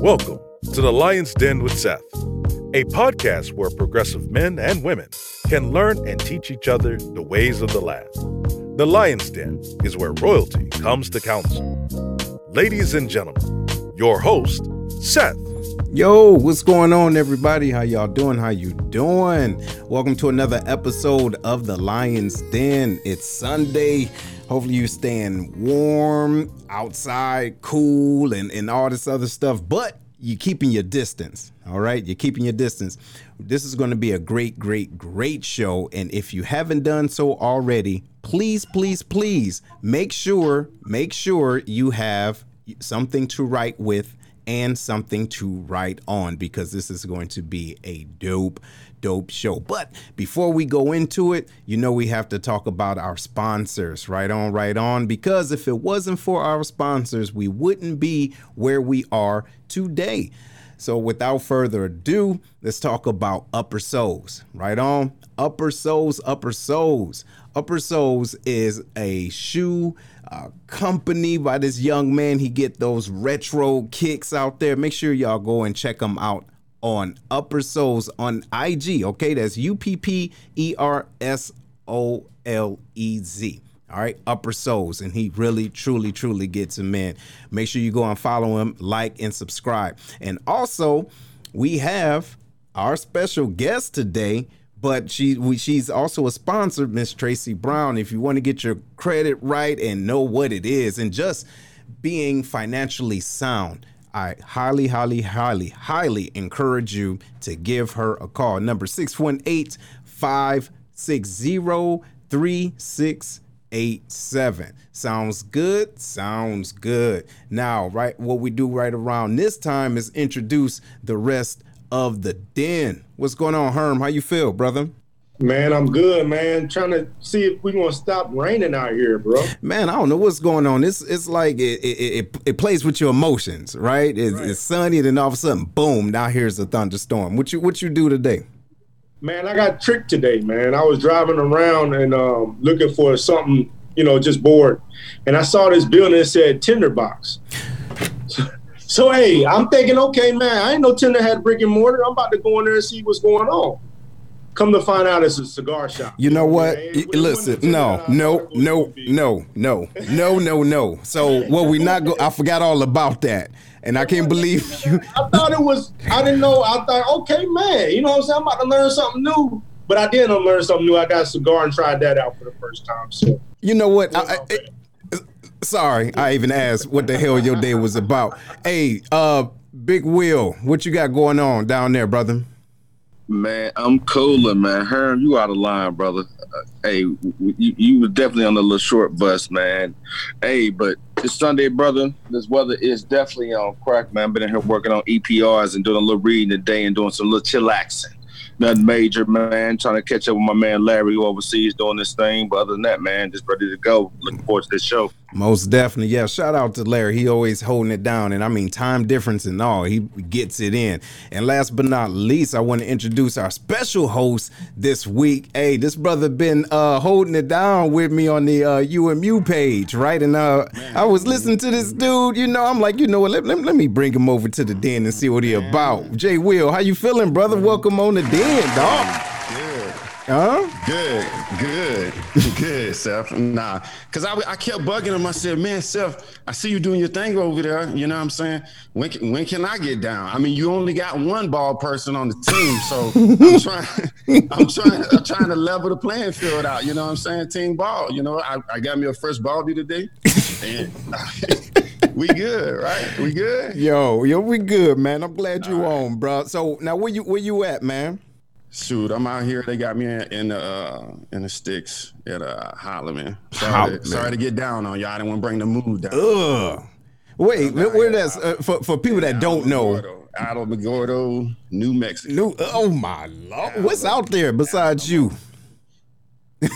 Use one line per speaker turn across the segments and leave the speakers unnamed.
Welcome to the Lion's Den with Seth, a podcast where progressive men and women can learn and teach each other the ways of the land. The Lion's Den is where royalty comes to council. Ladies and gentlemen, your host, Seth.
Yo, what's going on, everybody? How y'all doing? How you doing? Welcome to another episode of the Lion's Den. It's Sunday. Hopefully you're staying warm, outside, cool, and, and all this other stuff, but you're keeping your distance. All right, you're keeping your distance. This is going to be a great, great, great show. And if you haven't done so already, please, please, please make sure, make sure you have something to write with and something to write on because this is going to be a dope, dope show. But before we go into it, you know, we have to talk about our sponsors. Right on, right on. Because if it wasn't for our sponsors, we wouldn't be where we are today. So without further ado, let's talk about Upper Solez. Right on. Upper Solez, Upper Solez. Upper Solez is a shoe uh, company by this young man. He get those retro kicks out there. Make sure y'all go and check him out on Upper Solez on IG. Okay, that's U P P E R S O L E Z. All right, Upper Solez, and he really, truly, truly gets him in. Make sure you go and follow him, like, and subscribe. And also, we have our special guest today but she we, she's also a sponsor, Miss Tracie Brown. If you want to get your credit right and know what it is, and just being financially sound, I highly, highly, highly, highly encourage you to give her a call. Number 618 560 3687. Sounds good? Sounds good. Now, right, what we do right around this time is introduce the rest of the den. What's going on, Herm? How you feel, brother?
Man, I'm good, man. Trying to see if we're gonna stop raining out here, bro.
Man, I don't know what's going on. It's it's like it it, it, it plays with your emotions, right? It's, right? it's, sunny, and then all of a sudden, boom! Now here's a thunderstorm. What you what you do today?
Man, I got tricked today, man. I was driving around and um, looking for something, you know, just bored, and I saw this building that said Tinderbox. So hey, I'm thinking, okay, man, I ain't no Tinder had brick and mortar. I'm about to go in there and see what's going on. Come to find out, it's a cigar shop.
You know what? Listen, no, no, no, no, no, no, no, no. So what we not go? I forgot all about that, and I can't believe you.
I thought it was. I didn't know. I thought, okay, man, you know what I'm saying? I'm about to learn something new. But I didn't learn something new. I got a cigar and tried that out for the first time. So
you know what? I, it, Sorry, I even asked what the hell your day was about. Hey, uh, Big Will, what you got going on down there, brother?
Man, I'm cooler, man. Herm, you out of line, brother. Uh, hey, you, you were definitely on the little short bus, man. Hey, but it's Sunday, brother. This weather is definitely on crack, man. Been in here working on EPRs and doing a little reading today and doing some little chillaxing nothing major, man. Trying to catch up with my man Larry who overseas doing this thing. But other than that, man, just ready to go. Looking forward to this show.
Most definitely, yeah. Shout out to Larry. He always holding it down, and I mean time difference and all. He gets it in. And last but not least, I want to introduce our special host this week. Hey, this brother been uh, holding it down with me on the uh, UMU page, right? And uh, I was listening to this dude. You know, I'm like, you know what? Let, let, let me bring him over to the den and see what he about. Jay Will, how you feeling, brother? Welcome on the den, dog.
Mm, huh? Good, good, good, Seth. Nah, because I, I kept bugging him. I said, man, Seth, I see you doing your thing over there. You know what I'm saying? When, when can I get down? I mean, you only got one ball person on the team. So I'm trying, I'm trying, I'm trying to level the playing field out. You know what I'm saying? Team ball. You know, I, I got me a first ball today. And we good, right? We good?
Yo, yo, we good, man. I'm glad you right. on, bro. So now where you where you at, man?
Shoot, I'm out here. They got me in, in the uh, in the sticks at uh, Holloman. Sorry, to, sorry to get down on y'all. I didn't want to bring the mood down.
Ugh. Wait, where that's uh, for for people that don't know.
Alamogordo, New Mexico.
New, oh my lord, what's out there besides you?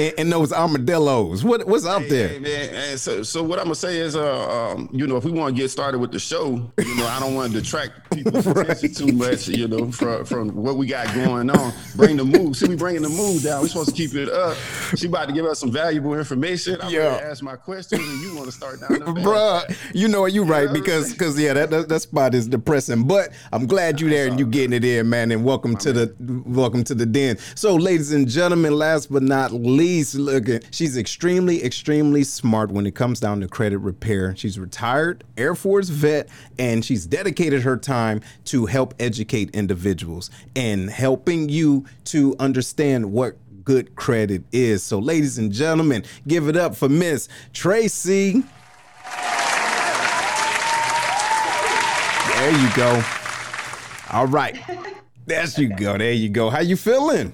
and, and, those armadillos. What what's out hey, there? Hey,
man. And so so what I'm gonna say is, uh, um, you know, if we want to get started with the show, you know, I don't want to detract people's right. attention too much, you know, from from what we got going on. Bring the mood. See, we bringing the mood down. We're supposed to keep it up. She about to give us some valuable information. I'm yeah. gonna ask my questions, and you want to start down
Bruh, you know you right because because yeah, that, that, that spot is depressing. But I'm glad you there and you getting it in, man. And welcome to the welcome to the den. So, ladies and gentlemen, last but not least, look looking. she's extremely extremely smart when it comes down to credit repair. She's retired Air Force vet, and she's dedicated her time to help educate individuals and helping you to understand what good credit is. So, ladies and gentlemen, give it up for Miss Tracie. There you go. All right. There you go. There you go. How you feeling?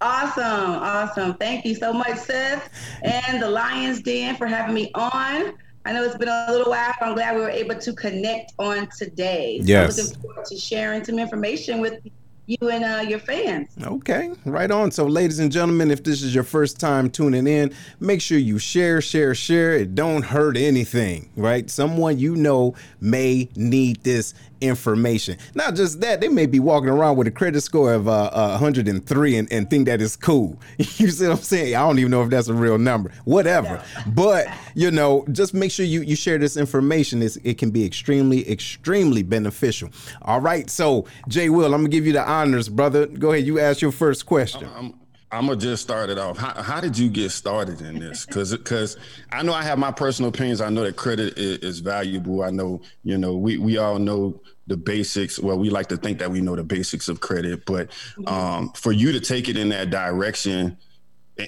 Awesome, awesome. Thank you so much, Seth, and the Lions Den for having me on. I know it's been a little while. but I'm glad we were able to connect on today.
Yes.
So looking forward to sharing some information with you and uh, your fans.
Okay, right on. So, ladies and gentlemen, if this is your first time tuning in, make sure you share, share, share. It don't hurt anything, right? Someone you know may need this information. Not just that, they may be walking around with a credit score of uh, uh, 103 and, and think that is cool. you see what I'm saying? I don't even know if that's a real number. Whatever. But, you know, just make sure you, you share this information. It's, it can be extremely, extremely beneficial. All right. So, Jay Will, I'm going to give you the honors, brother. Go ahead. You ask your first question.
I'm, I'm gonna just start it off. How, how did you get started in this? Because because I know I have my personal opinions. I know that credit is, is, valuable. I know you know we we all know the basics. Well, we like to think that we know the basics of credit, but um, for you to take it in that direction,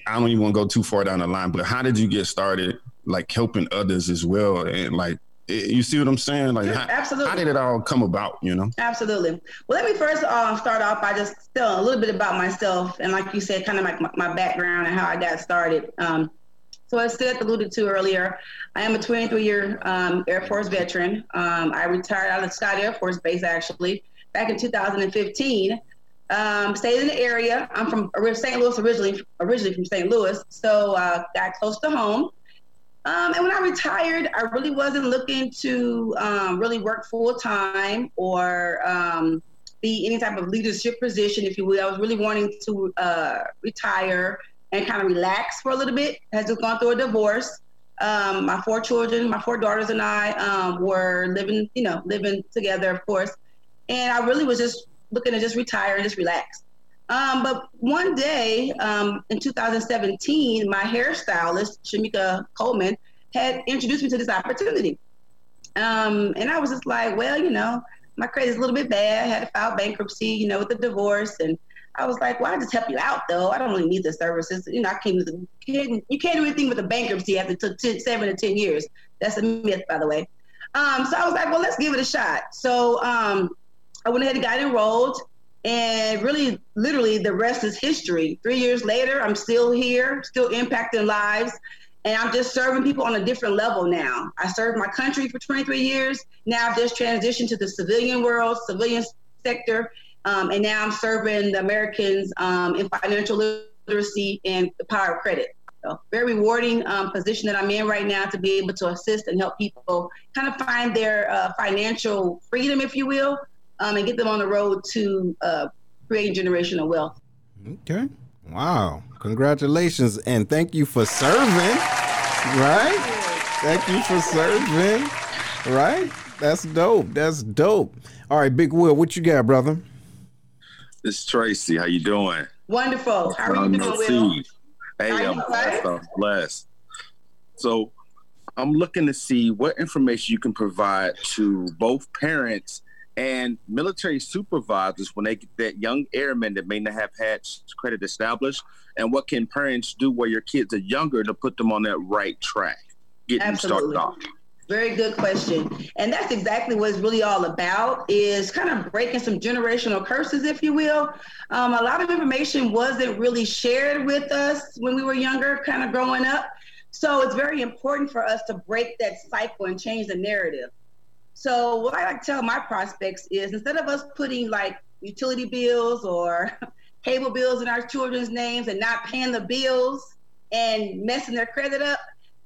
I don't even want to go too far down the line. But how did you get started, like helping others as well, and like you see what I'm saying? Like, how, absolutely. How did it all come about? You know?
Absolutely. Well, let me first uh, start off by just telling a little bit about myself, and like you said, kind of like my, my background and how I got started. Um, so as Seth alluded to earlier, I am a 23-year um, Air Force veteran. Um, I retired out of Scott Air Force Base actually back in 2015. Um, stayed in the area. I'm from St. Louis originally, originally from St. Louis, so uh, got close to home. Um, and when I retired, I really wasn't looking to um, really work full time or um, be any type of leadership position, if you will. I was really wanting to uh, retire and kind of relax for a little bit. I just gone through a divorce. Um, my four children, my four daughters, and I um, were living, you know, living together, of course. And I really was just looking to just retire and just relax. Um, but one day um, in 2017, my hairstylist, Shamika Coleman, had introduced me to this opportunity. Um, and I was just like, well, you know, my credit's a little bit bad. I had to file bankruptcy, you know, with the divorce. And I was like, well, I just help you out, though. I don't really need the services. You know, I can't you can't do anything with a bankruptcy after t- t- seven to 10 years. That's a myth, by the way. Um, so I was like, well, let's give it a shot. So um, I went ahead and got enrolled. And really, literally, the rest is history. Three years later, I'm still here, still impacting lives. And I'm just serving people on a different level now. I served my country for 23 years. Now I've just transitioned to the civilian world, civilian sector. Um, and now I'm serving the Americans um, in financial literacy and the power of credit. So very rewarding um, position that I'm in right now to be able to assist and help people kind of find their uh, financial freedom, if you will, um, and get them on the road to uh, creating generational wealth.
Okay. Wow. Congratulations. And thank you for serving. Right? Thank you for serving. Right? That's dope. That's dope. All right, Big Will, what you got, brother?
This is Tracie. How you doing?
Wonderful. How are you doing, Will?
Hey, I'm blessed. I'm blessed. So I'm looking to see what information you can provide to both parents and military supervisors when they get that young airman that may not have had credit established and what can parents do where your kids are younger to put them on that right track? Get Absolutely. them started off.
Very good question. And that's exactly what it's really all about is kind of breaking some generational curses if you will. Um, a lot of information wasn't really shared with us when we were younger kind of growing up. So it's very important for us to break that cycle and change the narrative so what I like to tell my prospects is instead of us putting like utility bills or cable bills in our children's names and not paying the bills and messing their credit up,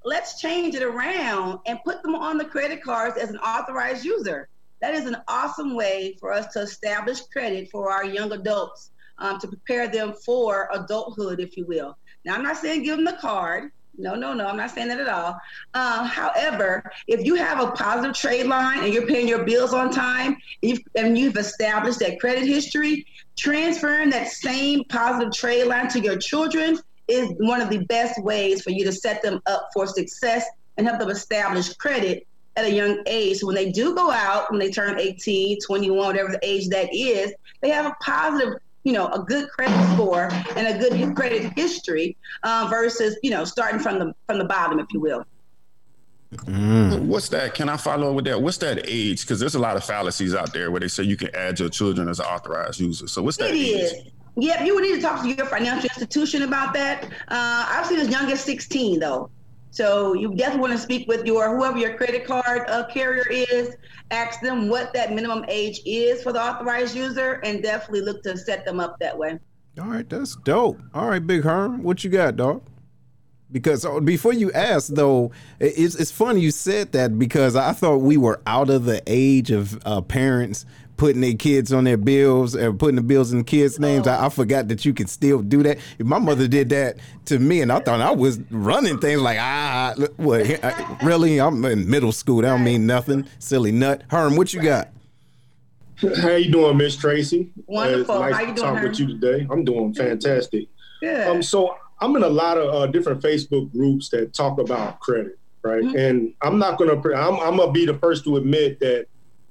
let's change it around and put them on the credit cards as an authorized user. That is an awesome way for us to establish credit for our young adults um, to prepare them for adulthood, if you will. Now, I'm not saying give them the card. No, no, no. I'm not saying that at all. Uh, however, if you have a positive trade line and you're paying your bills on time, you've, and you've established that credit history, transferring that same positive trade line to your children is one of the best ways for you to set them up for success and help them establish credit at a young age. So when they do go out, when they turn 18, 21, whatever the age that is, they have a positive you know, a good credit score and a good credit history uh, versus, you know, starting from the from the bottom, if you will.
Mm. What's that? Can I follow up with that? What's that age? Because there's a lot of fallacies out there where they say you can add your children as authorized user. So what's that? It is.
Yep, you would need to talk to your financial institution about that. Uh, I've seen as young as 16, though. So you definitely want to speak with your whoever your credit card uh, carrier is. Ask them what that minimum age is for the authorized user, and definitely look to set them up that way.
All right, that's dope. All right, Big Herm, what you got, dog? Because uh, before you ask, though, it's it's funny you said that because I thought we were out of the age of uh, parents putting their kids on their bills and putting the bills in the kids' names. I, I, forgot that you could still do that. My mother did that to me, and I thought I was running things like ah, what? Really? I'm in middle school. That don't mean nothing. Silly nut. Herm, what you got?
How you doing, Miss Tracie?
Wonderful.
Uh, nice
How you doing?
To talk
Herm?
with you today. I'm doing fantastic.
Good.
Um, so I'm in a lot of uh, different Facebook groups that talk about credit, right? Mm-hmm. And I'm not gonna. I'm, I'm gonna be the first to admit that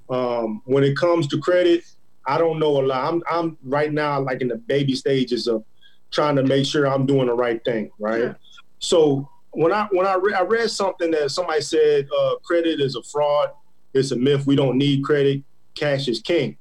um, when it comes to credit, I don't know a lot. I'm, I'm right now like in the baby stages of trying to make sure I'm doing the right thing, right? Sure. So when I when I, re- I read something that somebody said uh, credit is a fraud, it's a myth. We don't need credit. Cash is king.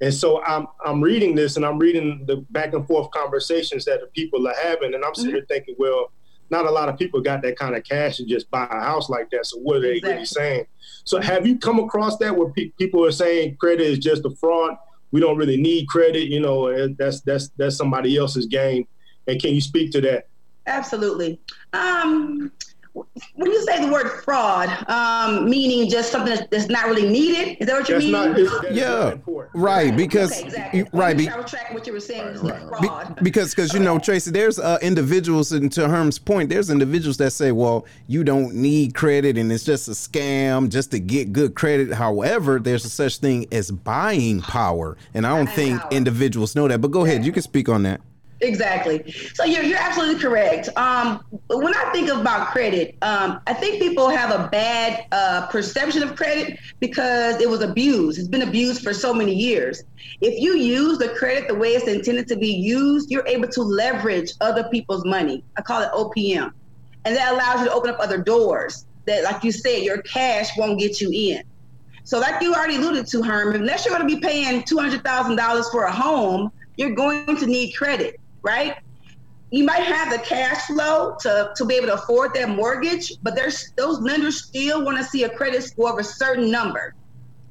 And so I'm I'm reading this and I'm reading the back and forth conversations that the people are having, and I'm sitting mm-hmm. here thinking, well, not a lot of people got that kind of cash to just buy a house like that. So what are they exactly. really saying? So have you come across that where pe- people are saying credit is just a fraud? We don't really need credit. You know, that's that's that's somebody else's game. And can you speak to that?
Absolutely. Um, when you say the word fraud, um, meaning just something that's, not really needed, is that what you mean?
Not, yeah, right. Because okay, exactly. right,
be, I was tracking what you were saying. Right, right, fraud.
Be, because because you know, Tracie, there's uh, individuals, and to Herm's point, there's individuals that say, well, you don't need credit, and it's just a scam just to get good credit. However, there's a such thing as buying power, and I don't buying think power. individuals know that. But go ahead, you can speak on that.
Exactly. So you're, you're absolutely correct. Um, when I think about credit, um, I think people have a bad uh, perception of credit because it was abused. It's been abused for so many years. If you use the credit the way it's intended to be used, you're able to leverage other people's money. I call it OPM. And that allows you to open up other doors that, like you said, your cash won't get you in. So, like you already alluded to, Herman, unless you're going to be paying $200,000 for a home, you're going to need credit right? You might have the cash flow to, to be able to afford that mortgage, but there's those lenders still want to see a credit score of a certain number.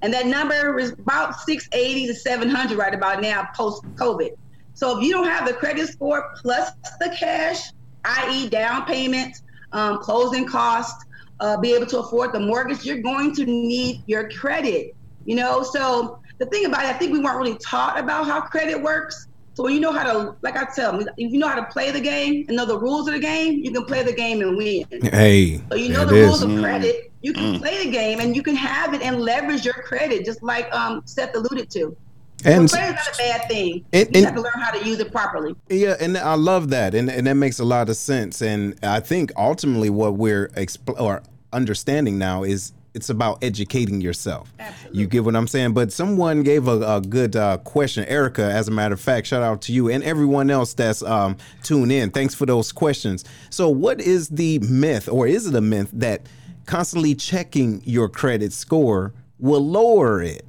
And that number is about 680 to 700 right about now post COVID. So if you don't have the credit score plus the cash, i.e., down payment, um, closing costs, uh, be able to afford the mortgage, you're going to need your credit. You know, so the thing about it, I think we weren't really taught about how credit works. So when you know how to, like I tell them, if you know how to play the game and know the rules of the game, you can play the game and win.
Hey,
so you know the rules of credit, you can mm. play the game and you can have it and leverage your credit, just like um, Seth alluded to. And so credit's not a bad thing. And, you and, have to learn how to use it properly.
Yeah, and I love that, and and that makes a lot of sense. And I think ultimately what we're expl- or understanding now is it's about educating yourself. Absolutely. You get what I'm saying? But someone gave a, a good uh, question, Erica. As a matter of fact, shout out to you and everyone else that's um, tuned in. Thanks for those questions. So, what is the myth, or is it a myth that constantly checking your credit score will lower it?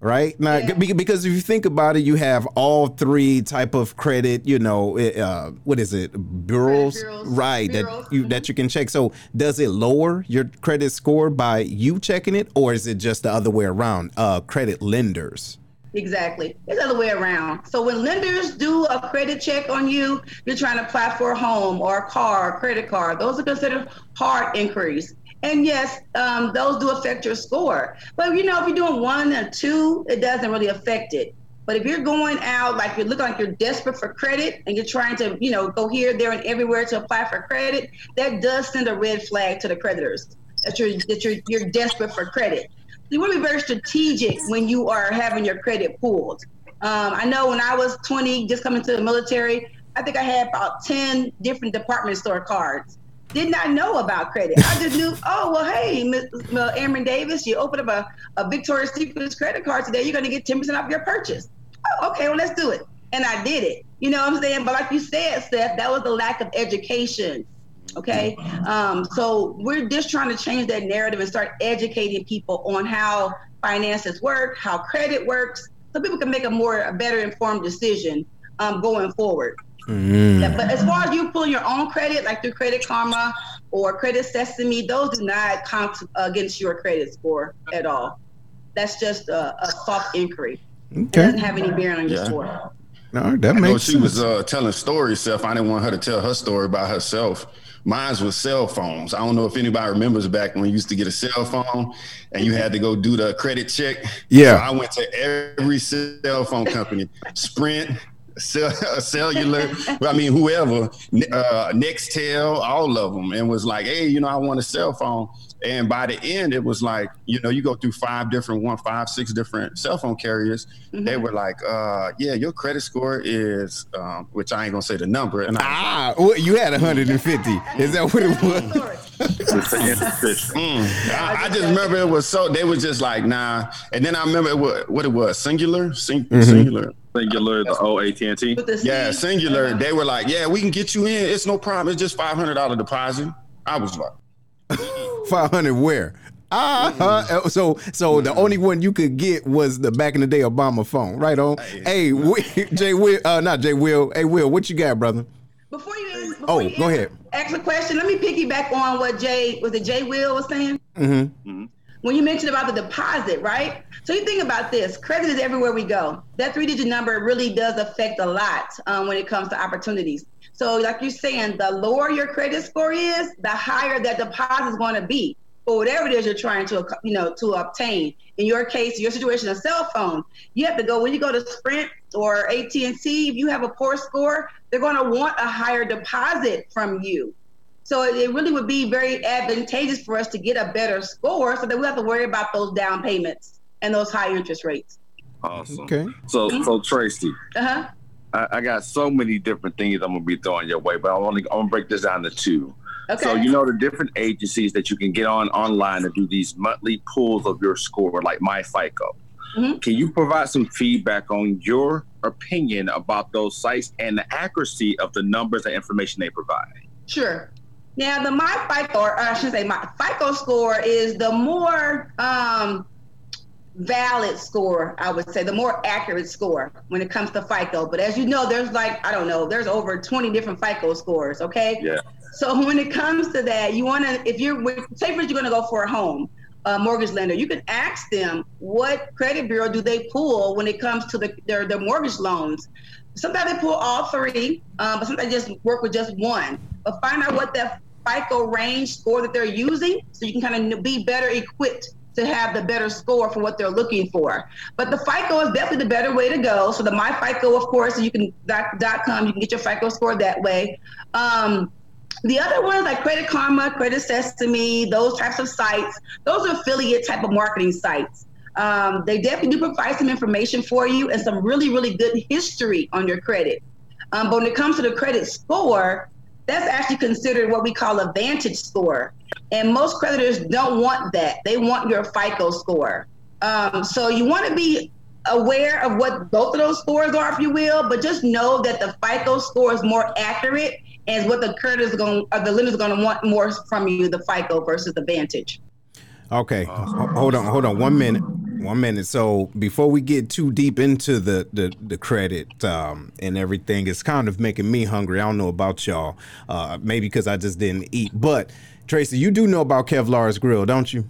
Right now yeah. because if you think about it you have all three type of credit you know uh, what is it bureaus, bureaus. right bureaus. that you mm-hmm. that you can check so does it lower your credit score by you checking it or is it just the other way around uh, credit lenders
Exactly. It's the other way around. So when lenders do a credit check on you, you're trying to apply for a home or a car, a credit card. Those are considered hard inquiries. And yes, um, those do affect your score. But you know, if you're doing one or two, it doesn't really affect it. But if you're going out like you look like you're desperate for credit and you're trying to, you know, go here, there, and everywhere to apply for credit, that does send a red flag to the creditors that you're that you're you're desperate for credit. You want to be very strategic when you are having your credit pulled. Um, I know when I was 20, just coming to the military, I think I had about 10 different department store cards. Did not know about credit. I just knew, oh, well, hey, Ms. Amron Davis, you open up a, a Victoria's Secret credit card today, you're going to get 10% off your purchase. Oh, okay, well, let's do it. And I did it. You know what I'm saying? But like you said, Seth, that was the lack of education. Okay. Um, so we're just trying to change that narrative and start educating people on how finances work, how credit works, so people can make a more, a better informed decision um, going forward. Mm. Yeah, but as far as you pull your own credit, like through Credit Karma or Credit Sesame, those do not count against your credit score at all. That's just a, a soft inquiry. Okay. It doesn't have any bearing on your score.
No, that makes. Well, she sense. was uh, telling stories. Seth, I didn't want her to tell her story about herself. Mine's was cell phones. I don't know if anybody remembers back when you used to get a cell phone and you had to go do the credit check.
Yeah,
so I went to every cell phone company, Sprint, cellular, I mean, whoever, uh, Nextel, all of them, and was like, hey, you know, I want a cell phone. And by the end, it was like, you know, you go through five different, one, five, six different cell phone carriers. Mm-hmm. They were like, uh, yeah, your credit score is, um, which I ain't gonna say the number. And
I, ah, well, you had 150. is that what it was?
mm, I, I, just remember it was so, they were just like, nah. And then I remember what, what it was, Cingular, Sing, mm-hmm. Cingular.
Cingular, the old AT&T.
Yeah, Cingular. They were like, yeah, we can get you in. It's no problem. It's just $500 deposit. I was like,
Five hundred where? Ah, uh, so so the only one you could get was the back in the day Obama phone, right on. Hey, hey Jay Will, uh, not Jay Will. Hey Will, what you got, brother?
Before you, before
oh,
you
go ahead.
Ask a question. Let me piggyback on what Jay was it. Jay Will was saying. Mm-hmm. mm-hmm. When you mentioned about the deposit, right? So you think about this: credit is everywhere we go. That three-digit number really does affect a lot um, when it comes to opportunities. So, like you're saying, the lower your credit score is, the higher that deposit is going to be for whatever it is you're trying to, you know, to obtain. In your case, your situation, a cell phone, you have to go when you go to Sprint or AT and T. If you have a poor score, they're going to want a higher deposit from you. So it really would be very advantageous for us to get a better score, so that we have to worry about those down payments and those high interest rates.
Awesome. Okay. So, so Tracie. Uh huh. I, I, got so many different things I'm gonna be throwing your way, but I'm only I'm gonna break this down to two. Okay. So you know the different agencies that you can get on online to do these monthly pulls of your score, like MyFICO. Mm-hmm. Can you provide some feedback on your opinion about those sites and the accuracy of the numbers and information they provide?
Sure. Now the MyFICO, or I should say my FICO score is the more um, valid score, I would say, the more accurate score when it comes to FICO. But as you know, there's like, I don't know, there's over 20 different FICO scores, okay?
Yeah.
So when it comes to that, you want to, if you're, say for you're going to go for a home, a mortgage lender, you can ask them what credit bureau do they pull when it comes to the, their, their mortgage loans. Sometimes they pull all three, um, but sometimes they just work with just one. But find out what that FICO range score that they're using so you can kind of be better equipped to have the better score for what they're looking for. But the FICO is definitely the better way to go. So the My FICO, of course, you can dot, dot com, you can get your FICO score that way. Um, the other ones like Credit Karma, Credit Sesame, those types of sites, those are affiliate type of marketing sites. Um, they definitely do provide some information for you and some really, really good history on your credit. Um, but when it comes to the credit score, that's actually considered what we call a Vantage score. And most creditors don't want that. They want your FICO score. Um, so you want to be aware of what both of those scores are, if you will, but just know that the FICO score is more accurate and what the creditors going, uh, the lenders going to want more from you, the FICO versus the Vantage.
Okay, hold on, hold on, one minute, one minute. So before we get too deep into the the, the credit um, and everything, it's kind of making me hungry. I don't know about y'all, uh, maybe because I just didn't eat, but Tracie, you do know about Kevlar's Grill, don't you?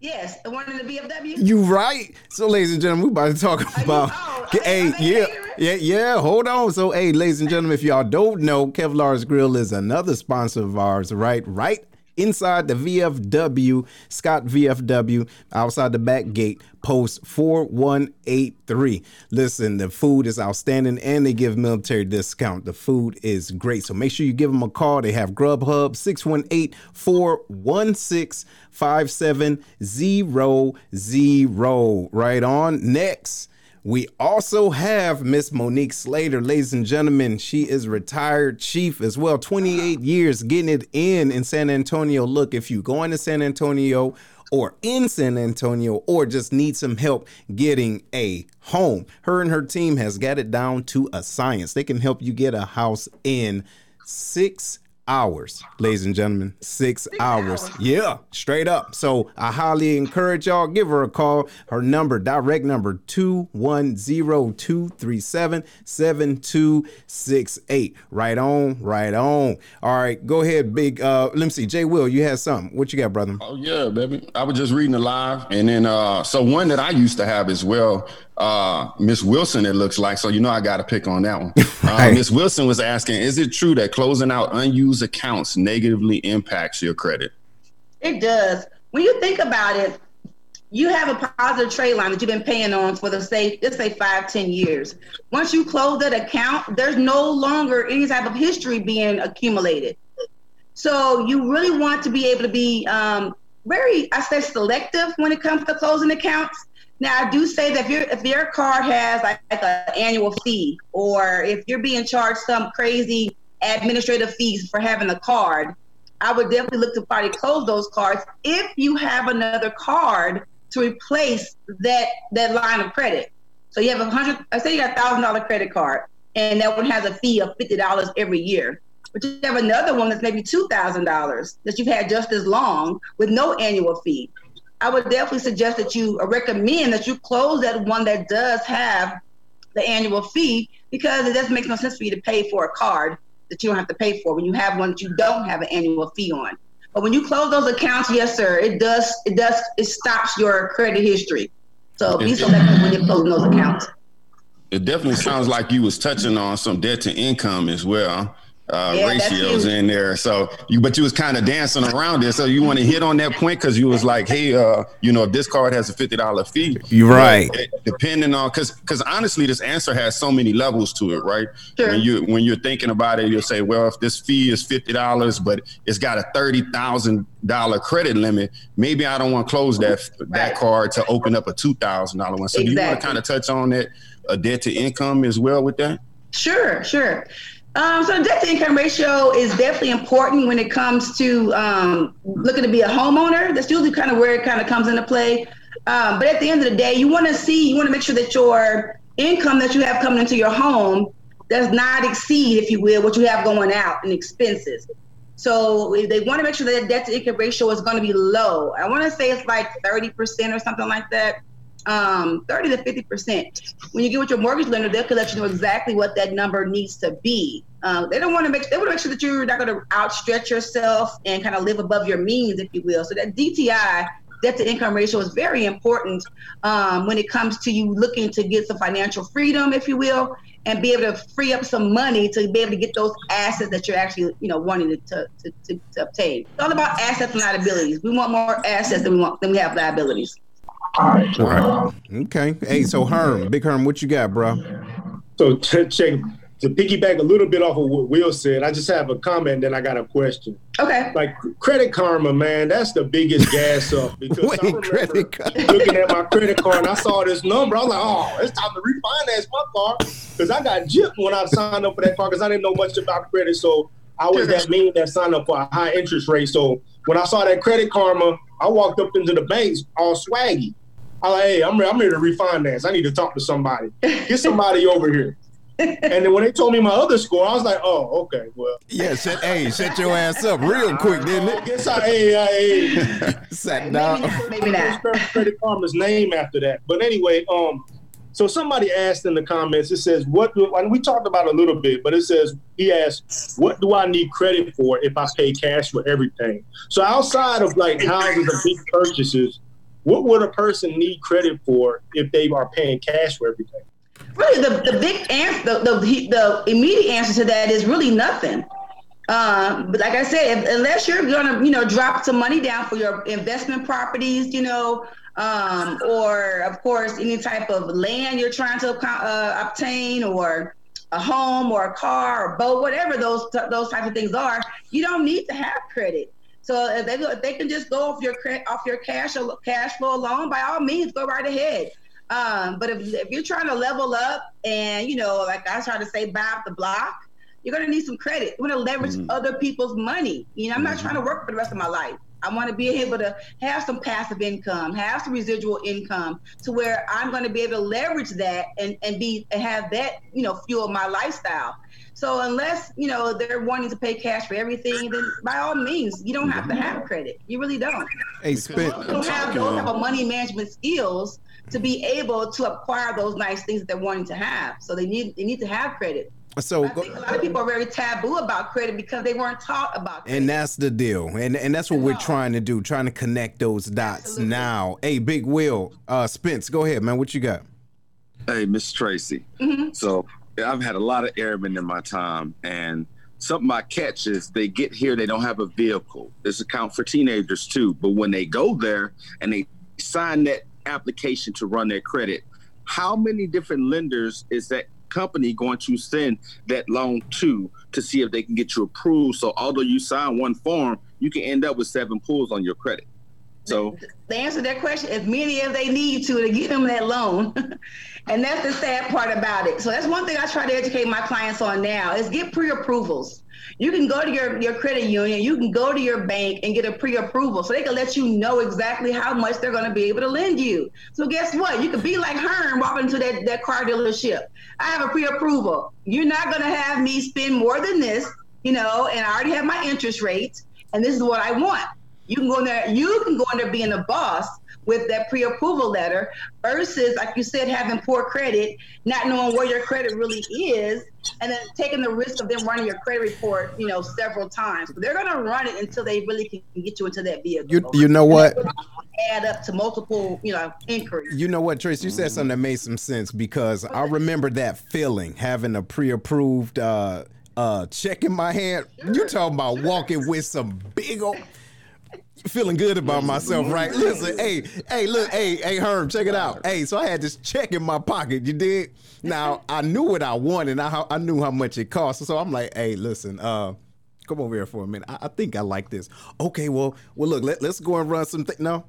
Yes, the one in the VFW.
You right. So, ladies and gentlemen, we about to talk about. Oh, hey, yeah, yeah, yeah. Hold on. So, hey, ladies and gentlemen, if y'all don't know, Kevlar's Grill is another sponsor of ours, right? Right inside the VFW, Scott VFW, outside the back gate, post 4183. Listen, the food is outstanding and they give military discount. The food is great. So make sure you give them a call. They have Grubhub 618 416 5700. Right on. Next. We also have Miss Monique Slater, ladies and gentlemen. She is retired chief as well, 28 years getting it in in San Antonio. Look, if you're going to San Antonio or in San Antonio or just need some help getting a home, her and her team has got it down to a science. They can help you get a house in six hours, ladies and gentlemen. Six, Six hours. hours. Yeah, straight up. So I highly encourage y'all, give her a call. Her number, direct number 210-237-7268. Right on, right on. All right, go ahead, big uh let me see. Jay Will, you had something. What you got, brother?
Oh yeah, baby. I was just reading the live and then uh so one that I used to have as well uh, Miss Wilson, it looks like. So you know I got to pick on that one. Uh, Miss Wilson was asking, is it true that closing out unused accounts negatively impacts your credit?
It does. When you think about it, you have a positive trade line that you've been paying on for the say, let's say five, ten years. Once you close that account, there's no longer any type of history being accumulated. So you really want to be able to be um, very, I say, selective when it comes to closing accounts now, I do say that if, your if your card has like, like an annual fee, or if you're being charged some crazy administrative fees for having a card, I would definitely look to probably close those cards if you have another card to replace that that line of credit. So you have a hundred. I say you got a thousand dollar credit card, and that one has a fee of fifty dollars every year. But you have another one that's maybe two thousand dollars that you've had just as long with no annual fee. I would definitely suggest that you recommend that you close that one that does have the annual fee because it doesn't make no sense for you to pay for a card that you don't have to pay for when you have one that you don't have an annual fee on. But when you close those accounts, yes, sir, it does it does it stops your credit history. So be selective when you're closing those accounts.
It definitely sounds like you was touching on some debt to income as well uh, yeah, ratios in there. So you, but you was kind of dancing around it. So you want to hit on that point because you was like, hey, uh, you know, if this card has a fifty dollar fee,
you're right.
depending on because because honestly, this answer has so many levels to it, right? Sure. When you when you're thinking about it, you'll say, well, if this fee is fifty dollars, but it's got a thirty thousand dollar credit limit, maybe I don't want to close that right. that card to open up a two thousand dollar one. So exactly. do you want to kind of touch on that a debt to income as well with that?
Sure, sure. Um, so debt to income ratio is definitely important when it comes to um, looking to be a homeowner. That's usually kind of where it kind of comes into play. Um, but at the end of the day, you want to see, you want to make sure that your income that you have coming into your home does not exceed, if you will, what you have going out in expenses. So they want to make sure that debt to income ratio is going to be low. I want to say it's like 30% or something like that um, 30 to 50 percent. When you get with your mortgage lender, they'll let you know exactly what that number needs to be. Um, they don't want to make they want to make sure that you're not going to outstretch yourself and kind of live above your means, if you will. So that DTI debt to income ratio is very important um, when it comes to you looking to get some financial freedom, if you will, and be able to free up some money to be able to get those assets that you're actually, you know, wanting to, to, to, to obtain. It's all about assets and liabilities. We want more assets than we want than we have liabilities.
All right. All right. Okay. Hey, so Herm, Big Herm, what you got, bro?
So check to piggyback a little bit off of what Will said. I just have a comment, then I got a question.
Okay.
Like credit karma, man, that's the biggest gas up because Wait, I remember looking at my credit card and I saw this number. I was like, oh, it's time to refinance my car because I got gypped when I signed up for that car because I didn't know much about credit. So I was that mean that signed up for a high interest rate. So when I saw that credit karma, I walked up into the banks all swaggy. I'm like, hey, I'm, I'm ready to refinance. I need to talk to somebody. Get somebody over here. And then when they told me my other score, I was like, oh, okay, well.
Yeah, shut, hey, set your ass up real quick, didn't it? I
guess I, hey, hey.
Sat down.
Maybe, maybe not.
Credit Karma's name after that. But anyway, um, so somebody asked in the comments, it says, what do, and we talked about a little bit, but it says, he asked, what do I need credit for if I pay cash for everything? So outside of like houses and big purchases, what would a person need credit for if they are paying cash for everything?
Really, the, the big answer, the, the, the immediate answer to that is really nothing. Um, but like I said, if, unless you're gonna, you know, drop some money down for your investment properties, you know, um, or of course any type of land you're trying to uh, obtain, or a home or a car or boat, whatever those those type of things are, you don't need to have credit. So if they, if they can just go off your off your cash cash flow alone, by all means, go right ahead. Um, but if, if you're trying to level up and you know, like I try to say, buy up the block, you're gonna need some credit. You want to leverage mm-hmm. other people's money. You know, I'm not mm-hmm. trying to work for the rest of my life. I want to be able to have some passive income, have some residual income to where I'm going to be able to leverage that and, and be and have that, you know, fuel my lifestyle. So unless, you know, they're wanting to pay cash for everything, then by all means, you don't have to have credit. You really don't.
Hey, spend,
you don't have those type of money management skills to be able to acquire those nice things that they're wanting to have. So they need they need to have credit.
So
I think a lot of people are very taboo about credit because they weren't taught about credit.
And that's the deal. And and that's what we're trying to do, trying to connect those dots Absolutely. now. Hey, Big Will, uh Spence, go ahead, man. What you got?
Hey, Miss Tracie. Mm-hmm. So I've had a lot of airmen in my time and something I catch is they get here, they don't have a vehicle. This account for teenagers too. But when they go there and they sign that application to run their credit, how many different lenders is that company going to send that loan to to see if they can get you approved? So although you sign one form, you can end up with seven pulls on your credit. So
the answer that question as many as they need to to give them that loan. and that's the sad part about it. So that's one thing I try to educate my clients on now is get pre-approvals. You can go to your, your credit union, you can go to your bank and get a pre-approval so they can let you know exactly how much they're going to be able to lend you. So guess what? You could be like Herm walking into that, that car dealership. I have a pre-approval. You're not going to have me spend more than this, you know, and I already have my interest rate and this is what I want. You can go in there, you can go in there being a boss with that pre-approval letter versus, like you said, having poor credit, not knowing where your credit really is, and then taking the risk of them running your credit report, you know, several times. But they're gonna run it until they really can get you into that vehicle.
You, you know what?
Add up to multiple, you know, inquiries.
You know what, Trace? You said something that made some sense because I remember that feeling having a pre-approved uh uh check in my hand. Sure. You talking about walking with some big old feeling good about myself, right? Listen, hey, hey, look, hey, hey, Herm, check it out. Hey, so I had this check in my pocket. You did. Now I knew what I wanted. I I knew how much it cost. So I'm like, hey, listen, uh, come over here for a minute. I, I think I like this. Okay, well, well, look, let, let's go and run some things. No,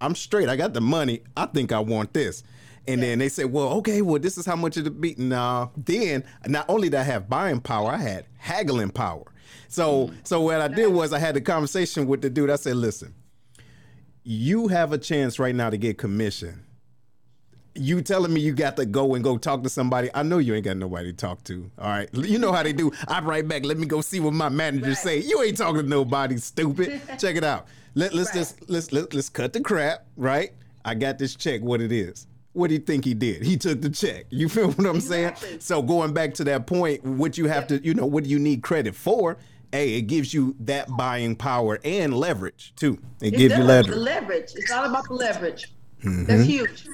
I'm straight. I got the money. I think I want this. And then they said, well, okay, well, this is how much it'll be. Now, then, not only did I have buying power, I had haggling power. So so what I did was I had a conversation with the dude. I said, listen, you have a chance right now to get commission. You telling me you got to go and go talk to somebody? I know you ain't got nobody to talk to. All right, you know how they do. I'm right back. Let me go see what my manager right. say. You ain't talking to nobody, stupid. Check it out. Let, let's right. just let's let, let's cut the crap. Right? I got this check. What it is? What do you think he did? He took the check. You feel what I'm exactly. saying? So going back to that point, what you have to, you know, what do you need credit for? Hey, it gives you that buying power and leverage too. It, it gives does. you leverage.
The leverage. It's all about the leverage. Mm-hmm. That's huge.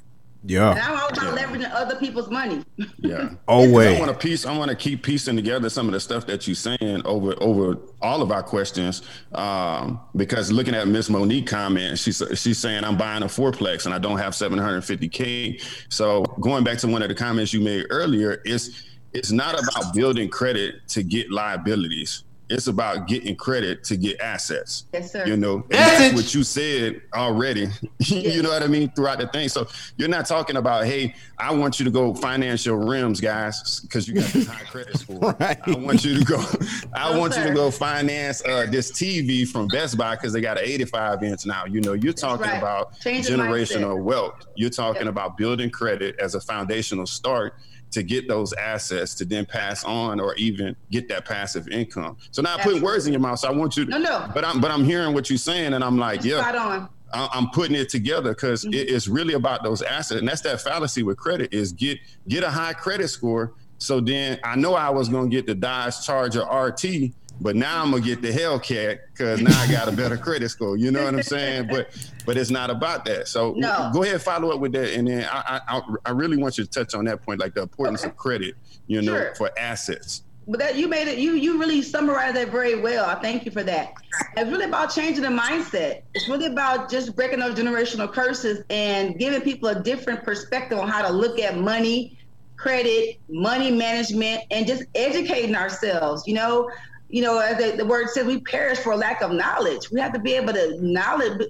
Yeah.
And I'm all about yeah. leveraging other people's money.
Yeah.
Always.
I want to piece. I want to keep piecing together some of the stuff that you're saying over over all of our questions. Um, because looking at Miss Monique comment, she's she's saying I'm buying a fourplex and I don't have 750k. So going back to one of the comments you made earlier, it's it's not about building credit to get liabilities it's about getting credit to get assets.
Yes, sir.
You know, that's what you said already. you know what I mean throughout the thing. So you're not talking about, hey, I want you to go finance your rims, guys, because you got this high credit score. right. I want you to go. I no, want sir. you to go finance uh, this TV from Best Buy because they got an 85 inch now. You know, you're talking right. about Changing generational mindset. wealth. You're talking yep. about building credit as a foundational start to get those assets to then pass on or even get that passive income. So now I put words in your mouth. So I want you to,
no, no.
but I'm, but I'm hearing what you're saying and I'm like, yeah, on. I'm putting it together because mm-hmm. it's really about those assets. And that's that fallacy with credit is get, get a high credit score. So then I know I was going to get the Dodge Charger RT, but now I'm gonna get the Hellcat because now I got a better credit score. You know what I'm saying? But but it's not about that. So no. go ahead and follow up with that, and then I, I I really want you to touch on that point, like the importance okay. of credit. You know, sure. for assets.
but that you made it. You you really summarized that very well. I thank you for that. It's really about changing the mindset. It's really about just breaking those generational curses and giving people a different perspective on how to look at money, credit, money management, and just educating ourselves. You know, you know, as the, the word says, we perish for lack of knowledge. We have to be able to knowledge,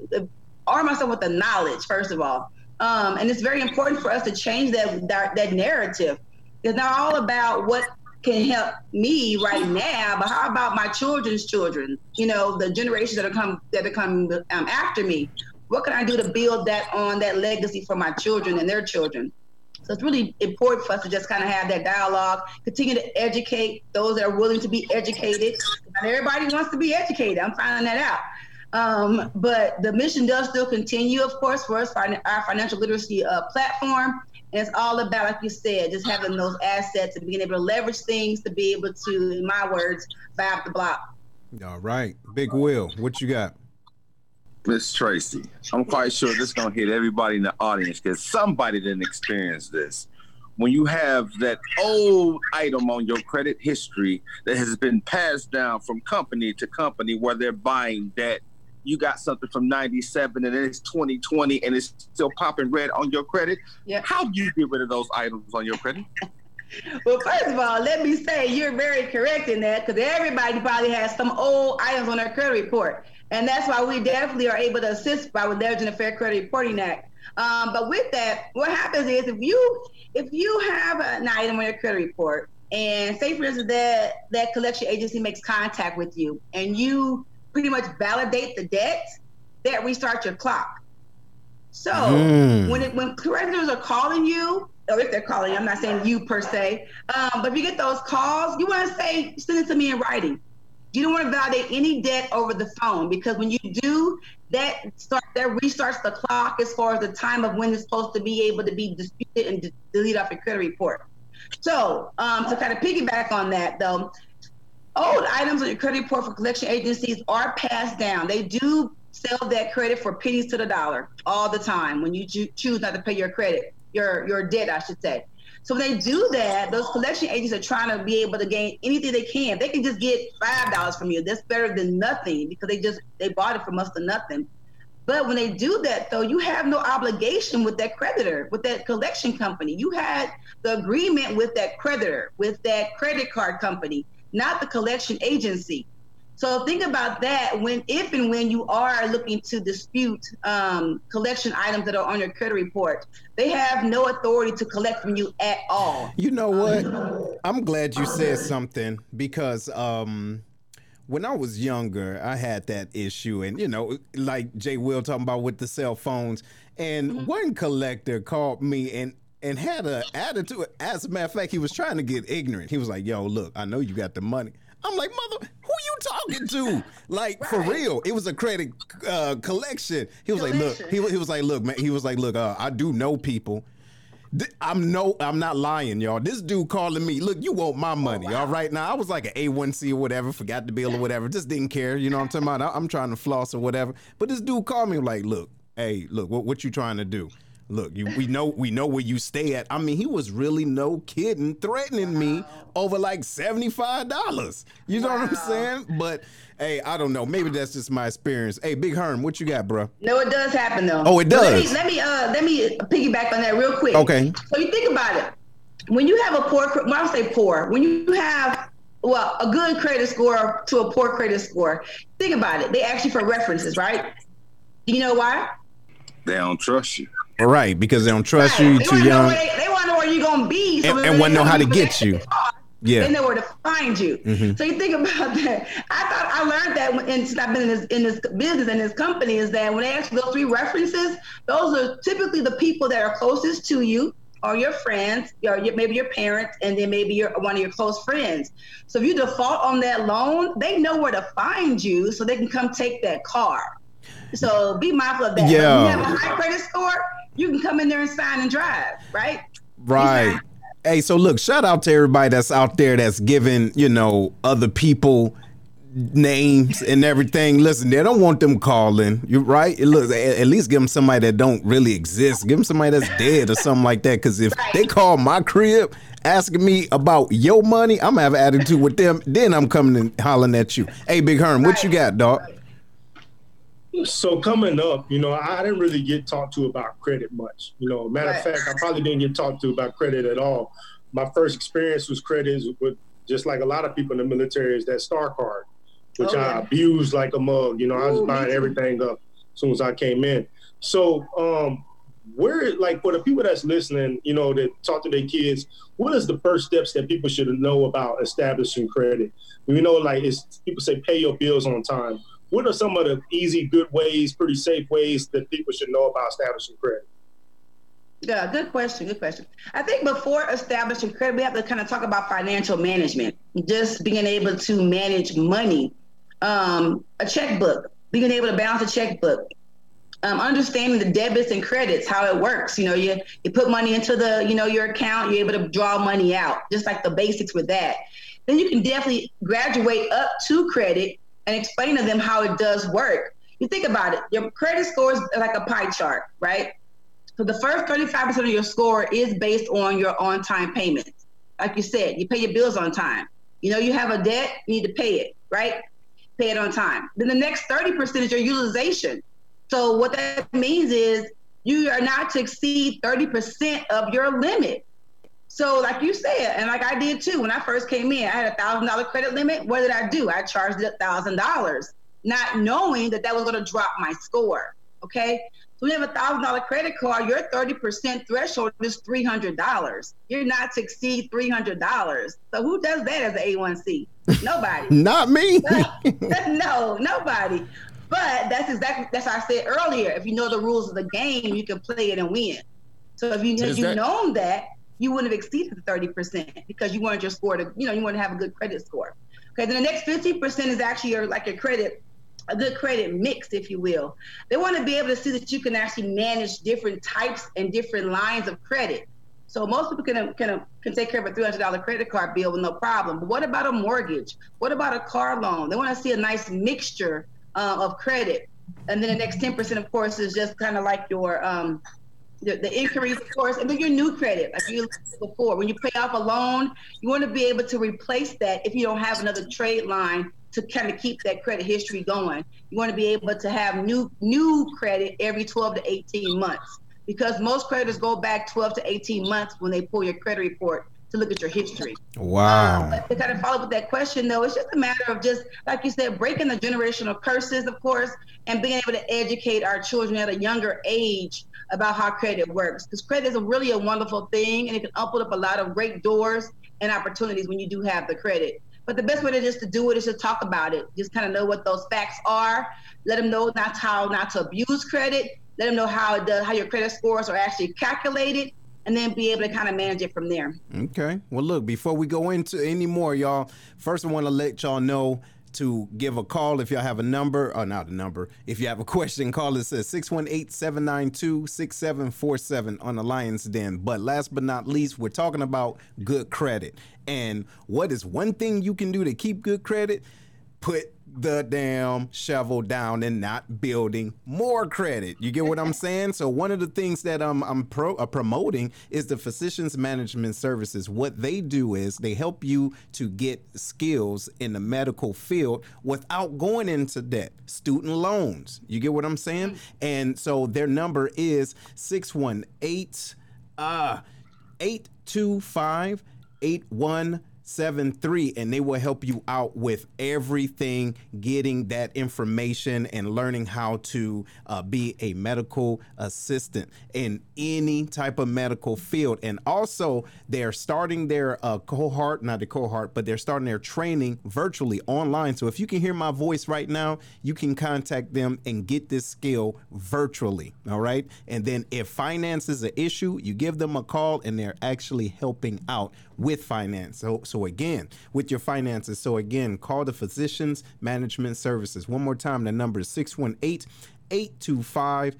arm ourselves with the knowledge first of all. Um, and it's very important for us to change that that, that narrative. It's not all about what can help me right now, but how about my children's children? You know, the generations that are come that are coming um, after me. What can I do to build that on that legacy for my children and their children? So it's really important for us to just kind of have that dialogue, continue to educate those that are willing to be educated. Not everybody wants to be educated. I'm finding that out. Um, but the mission does still continue, of course, for us, our financial literacy uh, platform. And it's all about, like you said, just having those assets and being able to leverage things to be able to, in my words, up the block.
All right. Big Will, what you got?
Miss Tracie, I'm quite sure this is gonna hit everybody in the audience because somebody didn't experience this. When you have that old item on your credit history that has been passed down from company to company where they're buying debt, you got something from 97 and it's 2020 and it's still popping red on your credit. Yeah. How do you get rid of those items on your credit?
Well, first of all, let me say you're very correct in that because everybody probably has some old items on their credit report. And that's why we definitely are able to assist by leveraging the Fair Credit Reporting Act. Um, but with that, what happens is if you if you have an item on your credit report, and say for instance that that collection agency makes contact with you, and you pretty much validate the debt, that restarts your clock. So mm. when it, when creditors are calling you, or if they're calling, I'm not saying you per se, um, but if you get those calls, you want to say send it to me in writing. You don't want to validate any debt over the phone because when you do, that start that restarts the clock as far as the time of when it's supposed to be able to be disputed and delete off your credit report. So um, to kind of piggyback on that, though, old items on your credit report for collection agencies are passed down. They do sell that credit for pennies to the dollar all the time when you choose not to pay your credit, your your debt, I should say. So when they do that, those collection agents are trying to be able to gain anything they can. They can just get five dollars from you. That's better than nothing because they just they bought it from us for nothing. But when they do that, though, you have no obligation with that creditor, with that collection company. You had the agreement with that creditor, with that credit card company, not the collection agency. So think about that when, if and when you are looking to dispute um, collection items that are on your credit report, they have no authority to collect from you at all.
You know what? I'm glad you said something because um, when I was younger, I had that issue, and you know, like Jay Will talking about with the cell phones, and mm-hmm. one collector called me and and had an attitude. As a matter of fact, he was trying to get ignorant. He was like, "Yo, look, I know you got the money." I'm like, mother, talking to? Like right. for real, it was a credit uh, collection. He was collection. like, look, he, he was like, look, man, he was like, look, uh, I do know people. I'm no, I'm not lying, y'all. This dude calling me, look, you want my money, oh, wow. all right? Now I was like an A1C or whatever, forgot the bill or whatever, just didn't care. You know what I'm talking about? I'm trying to floss or whatever. But this dude called me like, look, hey, look, what, what you trying to do? Look, you, we know we know where you stay at. I mean, he was really no kidding, threatening wow. me over like seventy five dollars. You know wow. what I'm saying? But hey, I don't know. Maybe that's just my experience. Hey, Big Herm, what you got, bro?
No, it does happen though.
Oh, it does.
let me let me uh let me piggyback on that real quick.
Okay.
So you think about it. When you have a poor, when I say poor, when you have well a good credit score to a poor credit score, think about it. They ask you for references, right? Do You know why?
They don't trust you.
Right, because they don't trust right. you. You're too young.
They, they want to know where you're gonna be,
so and, and want to know how to get you.
Yeah, they know where to find you. Mm-hmm. So you think about that. I thought I learned that when, since I've been in this in this business and this company is that when they ask those three references, those are typically the people that are closest to you or your friends, or maybe your parents, and then maybe your one of your close friends. So if you default on that loan, they know where to find you, so they can come take that car. So be mindful of that. Yeah. When you have a high credit score, you can come in there and sign and drive, right?
Right. Hey, so look, shout out to everybody that's out there that's giving, you know, other people names and everything. Listen, they don't want them calling. You right? Look, at least give them somebody that don't really exist. Give them somebody that's dead or something like that. Because if right. they call my crib asking me about your money, I'm gonna have an attitude with them. Then I'm coming and hollering at you. Hey, Big Herm, what you got, dog?
So coming up, you know, I didn't really get talked to about credit much. You know, matter of fact, I probably didn't get talked to about credit at all. My first experience was credit with just like a lot of people in the military is that star card, which oh, yeah. I abused like a mug. You know, Ooh, I was buying everything up as soon as I came in. So um, where like for the people that's listening, you know, that talk to their kids, what is the first steps that people should know about establishing credit? You know, like it's people say pay your bills on time what are some of the easy, good ways, pretty safe ways that people should know about establishing credit?
Yeah, good question. Good question. I think before establishing credit, we have to kind of talk about financial management, just being able to manage money, um, a checkbook, being able to balance a checkbook, um, understanding the debits and credits, how it works. You know, you you put money into the you know your account, you're able to draw money out, just like the basics with that. Then you can definitely graduate up to credit and explain to them how it does work. You think about it, your credit score is like a pie chart, right? So the first 35% of your score is based on your on time payments. Like you said, you pay your bills on time. You know, you have a debt, you need to pay it, right? Pay it on time. Then the next 30% is your utilization. So what that means is you are not to exceed 30% of your limit. So, like you said, and like I did too, when I first came in, I had a thousand dollar credit limit. What did I do? I charged it a thousand dollars, not knowing that that was going to drop my score. Okay, so when you have a thousand dollar credit card, your thirty percent threshold is three hundred dollars. You're not to exceed three hundred dollars. So who does that as an A one C? Nobody.
not me.
no, nobody. But that's exactly that's what I said earlier. If you know the rules of the game, you can play it and win. So if you if you that, known that, you wouldn't have exceeded the 30% because you wanted your score to, you know, you want to have a good credit score. Okay, then the next 50% is actually your like your credit, a good credit mix, if you will. They want to be able to see that you can actually manage different types and different lines of credit. So most people can can can take care of a three hundred dollar credit card bill with no problem. But what about a mortgage? What about a car loan? They want to see a nice mixture uh, of credit. And then the next ten percent, of course, is just kind of like your um, the, the inquiries, of course, and then your new credit, like you before. When you pay off a loan, you want to be able to replace that if you don't have another trade line to kind of keep that credit history going. You want to be able to have new new credit every 12 to 18 months because most creditors go back 12 to 18 months when they pull your credit report to look at your history.
Wow.
Um, to kind of follow up with that question, though, it's just a matter of just, like you said, breaking the generational curses, of course, and being able to educate our children at a younger age about how credit works. Because credit is a really a wonderful thing, and it can open up a lot of great doors and opportunities when you do have the credit. But the best way to just to do it is to talk about it. Just kind of know what those facts are. Let them know not how not to abuse credit. Let them know how it does, how your credit scores are actually calculated, and then be able to kind of manage it from there.
Okay. Well, look, before we go into any more, y'all, first I want to let y'all know to give a call if y'all have a number, or not a number. If you have a question, call us at 618 792 6747 on the Lions Den. But last but not least, we're talking about good credit. And what is one thing you can do to keep good credit? Put the damn shovel down and not building more credit. You get what I'm saying? So one of the things that I'm I'm pro, uh, promoting is the physicians management services. What they do is they help you to get skills in the medical field without going into debt. Student loans. You get what I'm saying? Mm-hmm. And so their number is 618 uh 825 81 73 and they will help you out with everything getting that information and learning how to uh, be a medical assistant in any type of medical field. And also they're starting their uh, cohort not the cohort but they're starting their training virtually online. So if you can hear my voice right now you can contact them and get this skill virtually all right? And then if finance is an issue you give them a call and they're actually helping out with finance so, so again, with your finances. So again, call the Physicians Management Services. One more time, the number is 618 825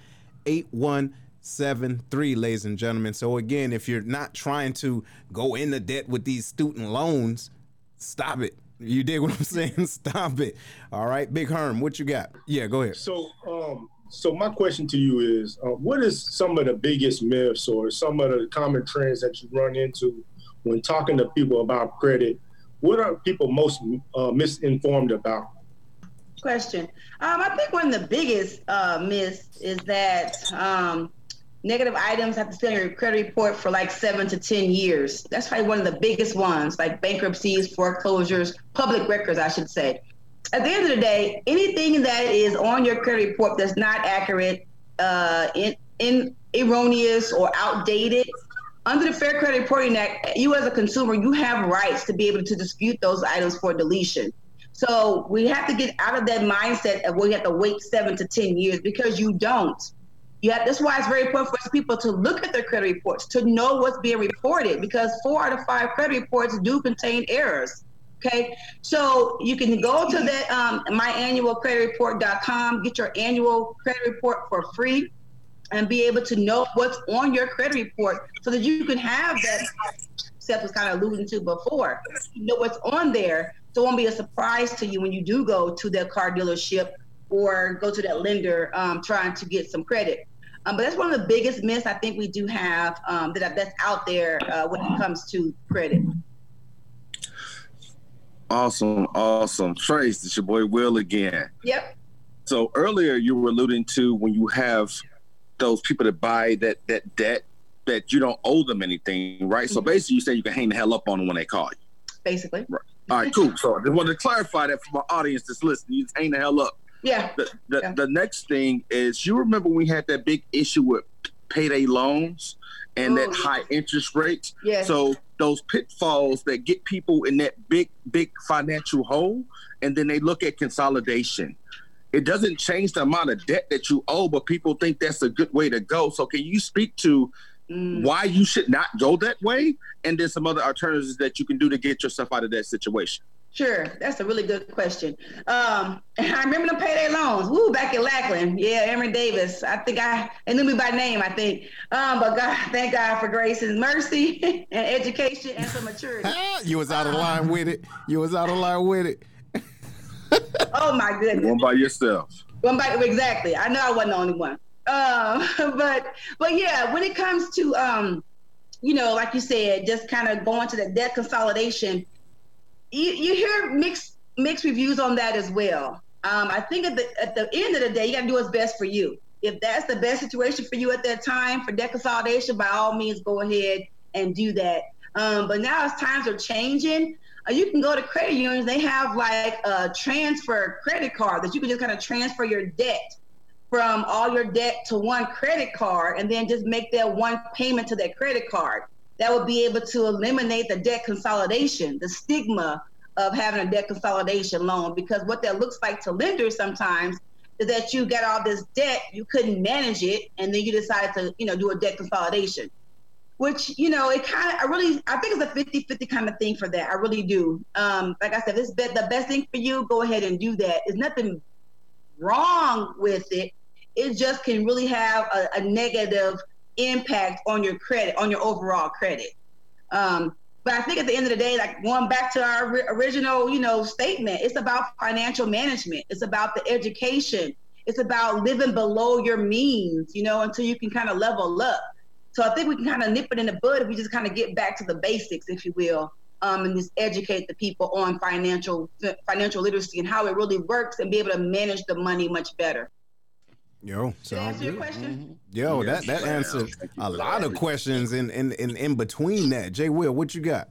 8173, ladies and gentlemen. So again, if you're not trying to go into debt with these student loans, stop it. You dig what I'm saying? Stop it. All right, Big Herm, what you got? Yeah, go ahead.
So, um, so my question to you is, uh, what is some of the biggest myths or some of the common trends that you run into when talking to people about credit? What are people most uh, misinformed about?
Question. Um, I think one of the biggest uh, myths is that um, negative items have to stay on your credit report for like seven to 10 years. That's probably one of the biggest ones, like bankruptcies, foreclosures, public records, I should say. At the end of the day, anything that is on your credit report that's not accurate, uh, in, in erroneous or outdated, under the Fair Credit Reporting Act, you as a consumer, you have rights to be able to dispute those items for deletion. So we have to get out of that mindset of you have to wait seven to 10 years because you don't. Yeah, that's why it's very important for people to look at their credit reports to know what's being reported because four out of five credit reports do contain errors. Okay, so you can go to that um, myannualcreditreport.com, get your annual credit report for free, and be able to know what's on your credit report so that you can have that. Seth was kind of alluding to before. You know what's on there, so it won't be a surprise to you when you do go to that car dealership or go to that lender um, trying to get some credit. Um, but that's one of the biggest myths I think we do have um, that that's out there uh, when it comes to credit.
Awesome, awesome. Trace, it's your boy Will again.
Yep.
So earlier you were alluding to when you have those people that buy that that debt that you don't owe them anything, right? Mm-hmm. So basically you say you can hang the hell up on them when they call you.
Basically.
Right. All right, cool. So I just wanted to clarify that for my audience that's listening. You just hang the hell up.
Yeah.
The, the, yeah. the next thing is you remember we had that big issue with payday loans and Ooh. that high interest rates.
Yeah.
So those pitfalls that get people in that big, big financial hole, and then they look at consolidation. It doesn't change the amount of debt that you owe, but people think that's a good way to go. So can you speak to mm. why you should not go that way, and then some other alternatives that you can do to get yourself out of that situation?
Sure, that's a really good question. Um, I remember the payday loans. Woo, back in Lackland. Yeah, Emory Davis. I think I they knew me by name. I think. Um, but God, thank God for grace and mercy and education and some maturity.
you was out of line with it. You was out of line with it.
Oh my goodness.
One by yourself.
One by exactly. I know I wasn't the only one. Um, but but yeah, when it comes to um, you know, like you said, just kind of going to the debt consolidation you, you hear mixed mixed reviews on that as well. Um, I think at the at the end of the day, you got to do what's best for you. If that's the best situation for you at that time for debt consolidation, by all means, go ahead and do that. Um, but now as times are changing, you can go to credit unions. They have like a transfer credit card that you can just kind of transfer your debt from all your debt to one credit card and then just make that one payment to that credit card that would be able to eliminate the debt consolidation, the stigma of having a debt consolidation loan. Because what that looks like to lenders sometimes is that you got all this debt, you couldn't manage it, and then you decided to, you know, do a debt consolidation. Which, you know, it kind of, I really, I think it's a 50 50 kind of thing for that. I really do. Um, like I said, this be- the best thing for you, go ahead and do that. There's nothing wrong with it. It just can really have a, a negative impact on your credit, on your overall credit. Um, but I think at the end of the day, like going back to our original, you know, statement, it's about financial management. It's about the education. It's about living below your means, you know, until you can kind of level up. So I think we can kind of nip it in the bud if we just kind of get back to the basics, if you will, um, and just educate the people on financial financial literacy and how it really works and be able to manage the money much better.
Yo,
sounds good. Mm-hmm.
Yo, yes, that that answered a lot of questions in, in in in between that. Jay Will, what you got?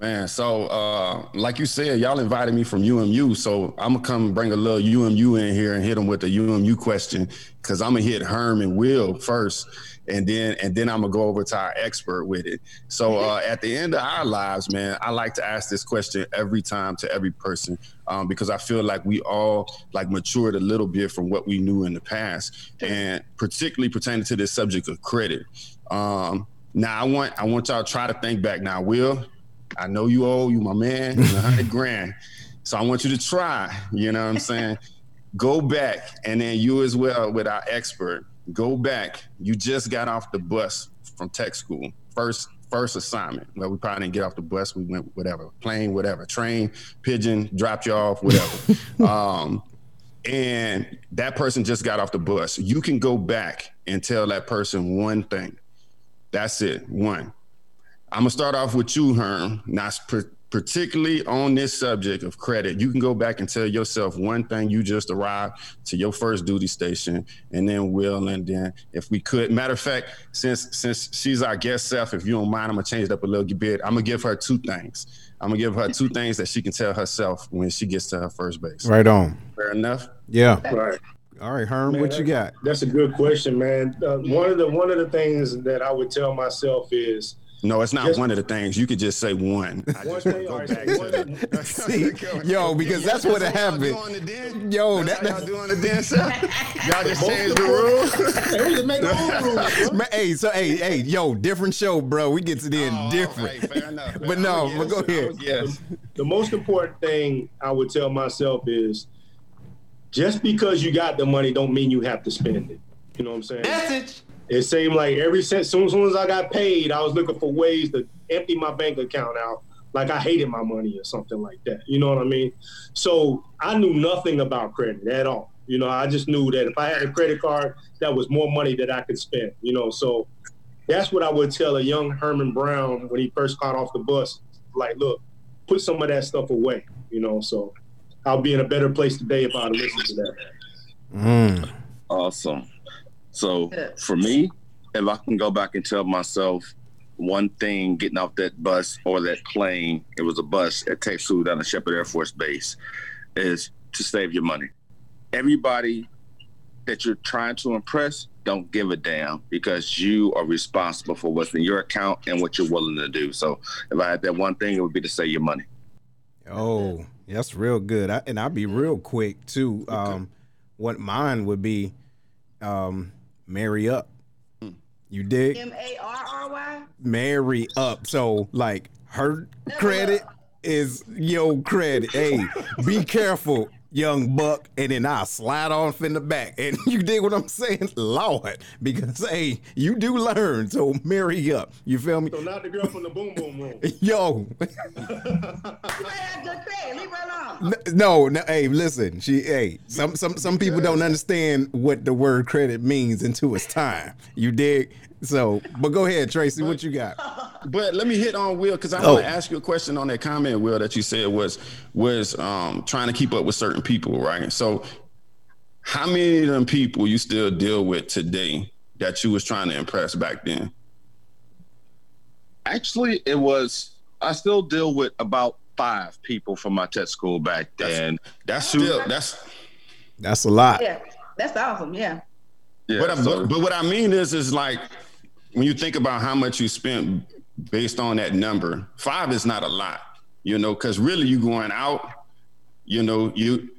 Man, so uh, like you said, y'all invited me from UMU, so I'm gonna come bring a little UMU in here and hit them with a UMU question because I'm gonna hit Herm and Will first, and then and then I'm gonna go over to our expert with it. So uh, at the end of our lives, man, I like to ask this question every time to every person um, because I feel like we all like matured a little bit from what we knew in the past, and particularly pertaining to this subject of credit. Um, now I want I want y'all to try to think back. Now, Will, I know you owe you my man, a hundred grand. So I want you to try. You know what I'm saying? go back, and then you as well with our expert. Go back. You just got off the bus from tech school. First first assignment. Well, we probably didn't get off the bus. We went whatever, plane, whatever, train, pigeon, dropped you off, whatever. um, and that person just got off the bus. You can go back and tell that person one thing. That's it. One. I'm gonna start off with you, Herm. Not particularly on this subject of credit, you can go back and tell yourself one thing you just arrived to your first duty station, and then Will, and then if we could, matter of fact, since since she's our guest self, if you don't mind, I'm gonna change it up a little bit. I'm gonna give her two things. I'm gonna give her two things that she can tell herself when she gets to her first base.
Right on.
Fair enough.
Yeah.
Right.
All right, Herm, man, what you got?
That's a good question, man. Uh, one of the one of the things that I would tell myself is
no, it's not just, one of the things. You could just say one.
one thing, go back to
See, yo, because yeah, that's what happened. Yo,
that's that, y'all doing the dance. y'all just changed the rules.
make rules.
Hey, so hey, hey, yo, different show, bro. We get to the end oh, different. Right, fair enough. but no, but go ahead.
Yes. The, the most important thing I would tell myself is just because you got the money don't mean you have to spend it. You know what I'm saying?
Message
it seemed like every since soon, soon as I got paid, I was looking for ways to empty my bank account out, like I hated my money or something like that. You know what I mean? So I knew nothing about credit at all. You know, I just knew that if I had a credit card, that was more money that I could spend. You know, so that's what I would tell a young Herman Brown when he first got off the bus. Like, look, put some of that stuff away. You know, so I'll be in a better place today if I listened to that.
Mm.
Awesome. So for me, if I can go back and tell myself one thing getting off that bus or that plane, it was a bus at Texas down at Sheppard Air Force Base, is to save your money. Everybody that you're trying to impress, don't give a damn because you are responsible for what's in your account and what you're willing to do. So if I had that one thing, it would be to save your money.
Oh, that's real good. I, and I'll be real quick too. Um, what mine would be, um, marry up. Mm. You dig?
M A R R Y.
Marry up. So like her credit is your credit. Hey, be careful young buck, and then I slide off in the back. And you dig what I'm saying? Lord, because hey, you do learn, so marry up. You feel me?
So not the girl from the boom boom room.
Yo.
you have good. Leave her alone.
No, no, hey, listen. She hey, some some some people don't understand what the word credit means until it's time. You dig? So, but go ahead, Tracie. What you got?
But let me hit on Will because I oh. want to ask you a question on that comment, Will, that you said was was um, trying to keep up with certain people, right? So, how many of them people you still deal with today that you was trying to impress back then?
Actually, it was. I still deal with about five people from my tech school back then.
That's, that's still that's
that's a lot.
Yeah, that's awesome. Yeah.
Yeah, but, so, but, but what I mean is, is like when you think about how much you spent based on that number, five is not a lot, you know, because really you going out, you know, you.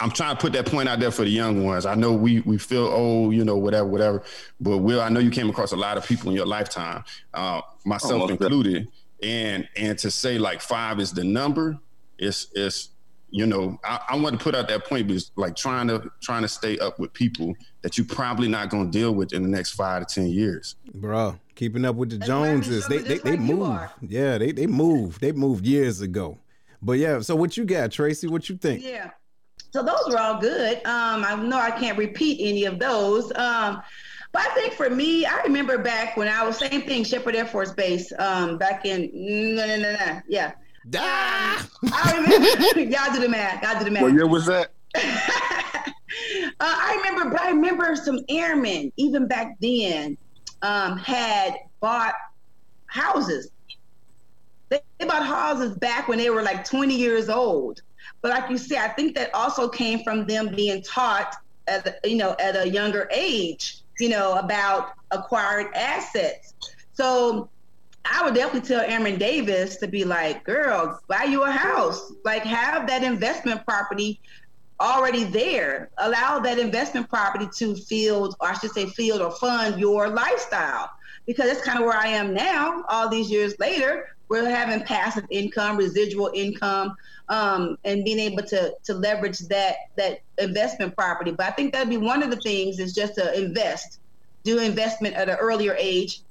I'm trying to put that point out there for the young ones. I know we we feel old, you know, whatever, whatever. But Will, I know you came across a lot of people in your lifetime, uh, myself included, and and to say like five is the number, it's it's you know, I, I, want to put out that point because like trying to trying to stay up with people that you probably not gonna deal with in the next five to ten years.
Bro, keeping up with the Joneses, they they, they move. Yeah, they they move. They moved years ago. But yeah, so what you got, Tracie? What you think?
Yeah. So those were all good. Um, I know I can't repeat any of those. Um, but I think for me, I remember back when I was same thing, Sheppard Air Force Base, um, back in no no no no yeah.
Ah!
I remember, y'all do the math. Y'all do the math.
What year was that?
uh, I remember, but I remember some airmen, even back then, um, had bought houses. They, they bought houses back when they were like 20 years old. But like you say, I think that also came from them being taught at a, you know at a younger age, you know, about acquired assets. So I would definitely tell Airman Davis to be like, girl, buy you a house. Like have that investment property already there. Allow that investment property to field, or I should say field or fund your lifestyle. Because that's kind of where I am now, all these years later. We're having passive income, residual income, um, and being able to to leverage that that investment property. But I think that'd be one of the things is just to invest, do investment at an earlier age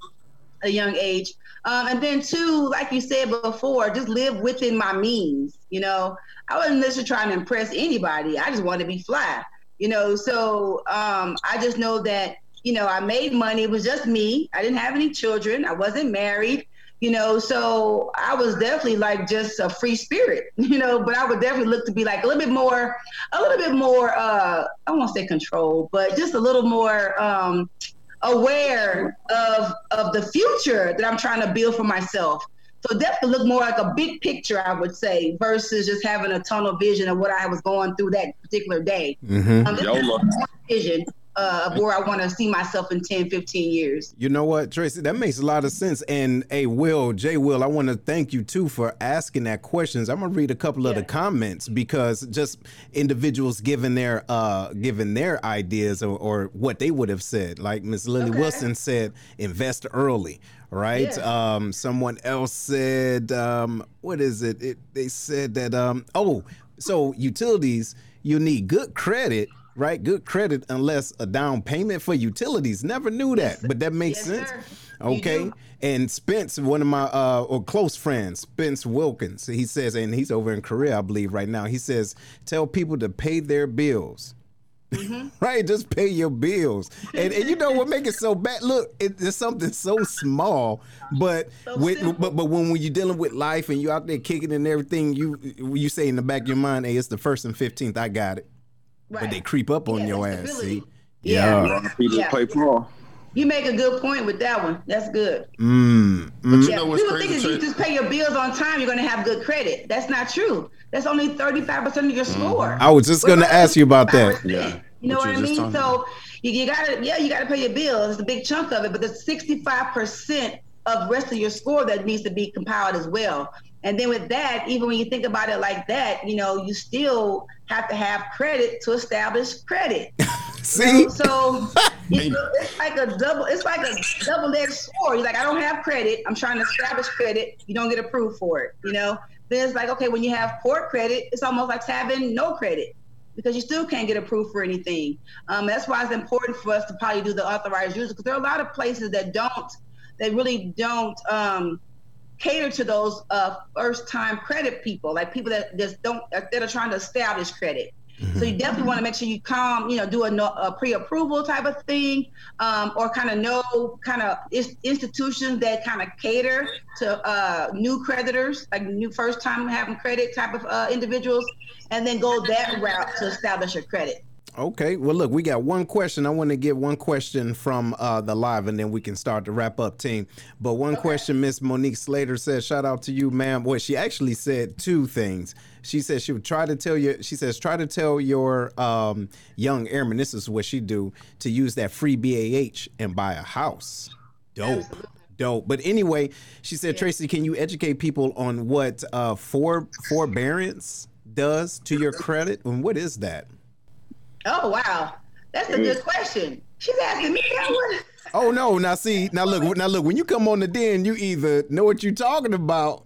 a young age. Um, and then two, like you said before, just live within my means. You know, I wasn't necessarily trying to impress anybody. I just wanted to be fly. You know, so um, I just know that you know I made money. It was just me. I didn't have any children. I wasn't married you know so i was definitely like just a free spirit you know but i would definitely look to be like a little bit more a little bit more uh i won't say control but just a little more um aware of of the future that i'm trying to build for myself. So definitely look more like a big picture i would say versus just having a tunnel vision of what i was going through that particular day. Mm-hmm. um, vision uh, of where I want to see myself in 10, 15 years.
You know what, Tracie, that makes a lot of sense. And hey, Will, Jay Will, I want to thank you too for asking that questions. I'm gonna read a couple of the comments because just individuals giving their uh giving their ideas or, or what they would have said. Like Miss Lily okay. Wilson said, invest early right? Yeah. Um, someone else said, um, what is it? it? They said that, um, oh, so utilities, you need good credit right? Good credit unless a down payment for utilities. Never knew that, but that makes yes, sense. Sir. Okay. And Spence, one of my uh or close friends, Spence Wilkins, he says, and he's over in Korea, I believe, right now. He says, tell people to pay their bills. Mm-hmm. right, just pay your bills, and, and you know what make it so bad? Look, it, it's something so small, but so with, but but when, when you're dealing with life and you're out there kicking and everything, you you say in the back of your mind, "Hey, it's the first and fifteenth. I got it." Right. But they creep up on yeah, your ass. See?
Yeah.
yeah. Play pro.
You make a good point with that one. That's good.
Mm.
mm. Yeah. People think if you just pay your bills on time, you're going to have good credit. That's not true. That's only 35% of your mm-hmm. score.
I was just going to ask you about that.
Yeah. You know what, what I mean? So you, you got to, yeah, you got to pay your bills. It's a big chunk of it, but the 65% of rest of your score that needs to be compiled as well. And then with that, even when you think about it like that, you know, you still have to have credit to establish credit.
See,
you know, so it's like a double. It's like a double-edged sword. You're like, I don't have credit. I'm trying to establish credit. You don't get approved for it. You know. Then it's like, okay, when you have poor credit, it's almost like having no credit because you still can't get approved for anything. Um, that's why it's important for us to probably do the authorized user because there are a lot of places that don't. They really don't. Um, cater to those uh, first time credit people, like people that just don't that are trying to establish credit. Mm-hmm. So you definitely want to make sure you come, you know, do a, a pre-approval type of thing, um, or kind of know kind of institutions that kind of cater to uh, new creditors, like new first time having credit type of uh, individuals, and then go that route to establish your credit.
Okay. Well, look, we got one question. I want to get one question from uh, the live, and then we can start to wrap up, team. But one okay. question, Miss Monique Slater says, "Shout out to you, ma'am." Well, she actually said two things. She says she would try to tell you. She says try to tell your um, young airmen. This is what she do to use that free BAH and buy a house. Dope. Absolutely. Dope. But anyway, she said, yeah. Tracie, can you educate people on what uh, for forbearance does to your credit, and what is that?
Oh wow, that's a good question. She's asking me that one.
Oh no! Now see, now look, now look. When you come on the den, you either know what you're talking about,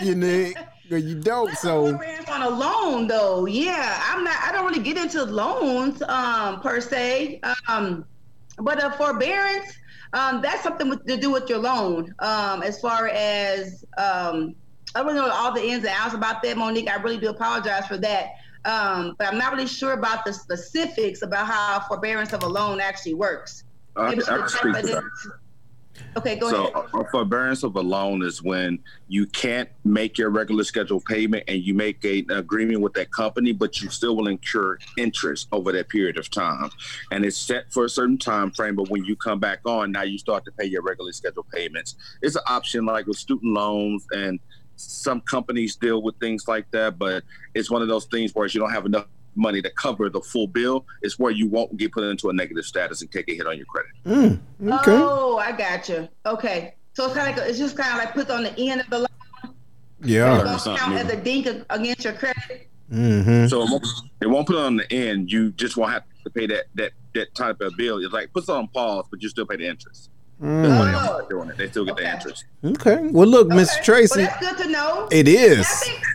you know, or you don't. So
on a loan though, yeah, I'm not. I don't really get into loans um, per se, um, but a forbearance. Um, that's something with, to do with your loan. Um, as far as um, I don't know all the ins and outs about that, Monique. I really do apologize for that. Um, but I'm not really sure about the specifics about how forbearance of a loan actually works.
I, I can speak to that.
Okay, go
so,
ahead.
So, forbearance of a loan is when you can't make your regular scheduled payment and you make a, an agreement with that company, but you still will incur interest over that period of time. And it's set for a certain time frame, but when you come back on, now you start to pay your regularly scheduled payments. It's an option like with student loans and some companies deal with things like that, but it's one of those things where you don't have enough money to cover the full bill. It's where you won't get put into a negative status and take a hit on your credit.
Mm, okay.
Oh, I got you. Okay, so it's kind of like it's just kind of like put on the end of the line.
Yeah.
It count as a dink against your credit.
Mm-hmm.
So it won't, it won't put it on the end. You just won't have to pay that that that type of bill. It's like puts it on pause, but you still pay the interest.
Mm.
doing it. They still get okay. the interest.
Okay. Well, look, okay. Miss Tracie.
Well, that's good to know.
It is.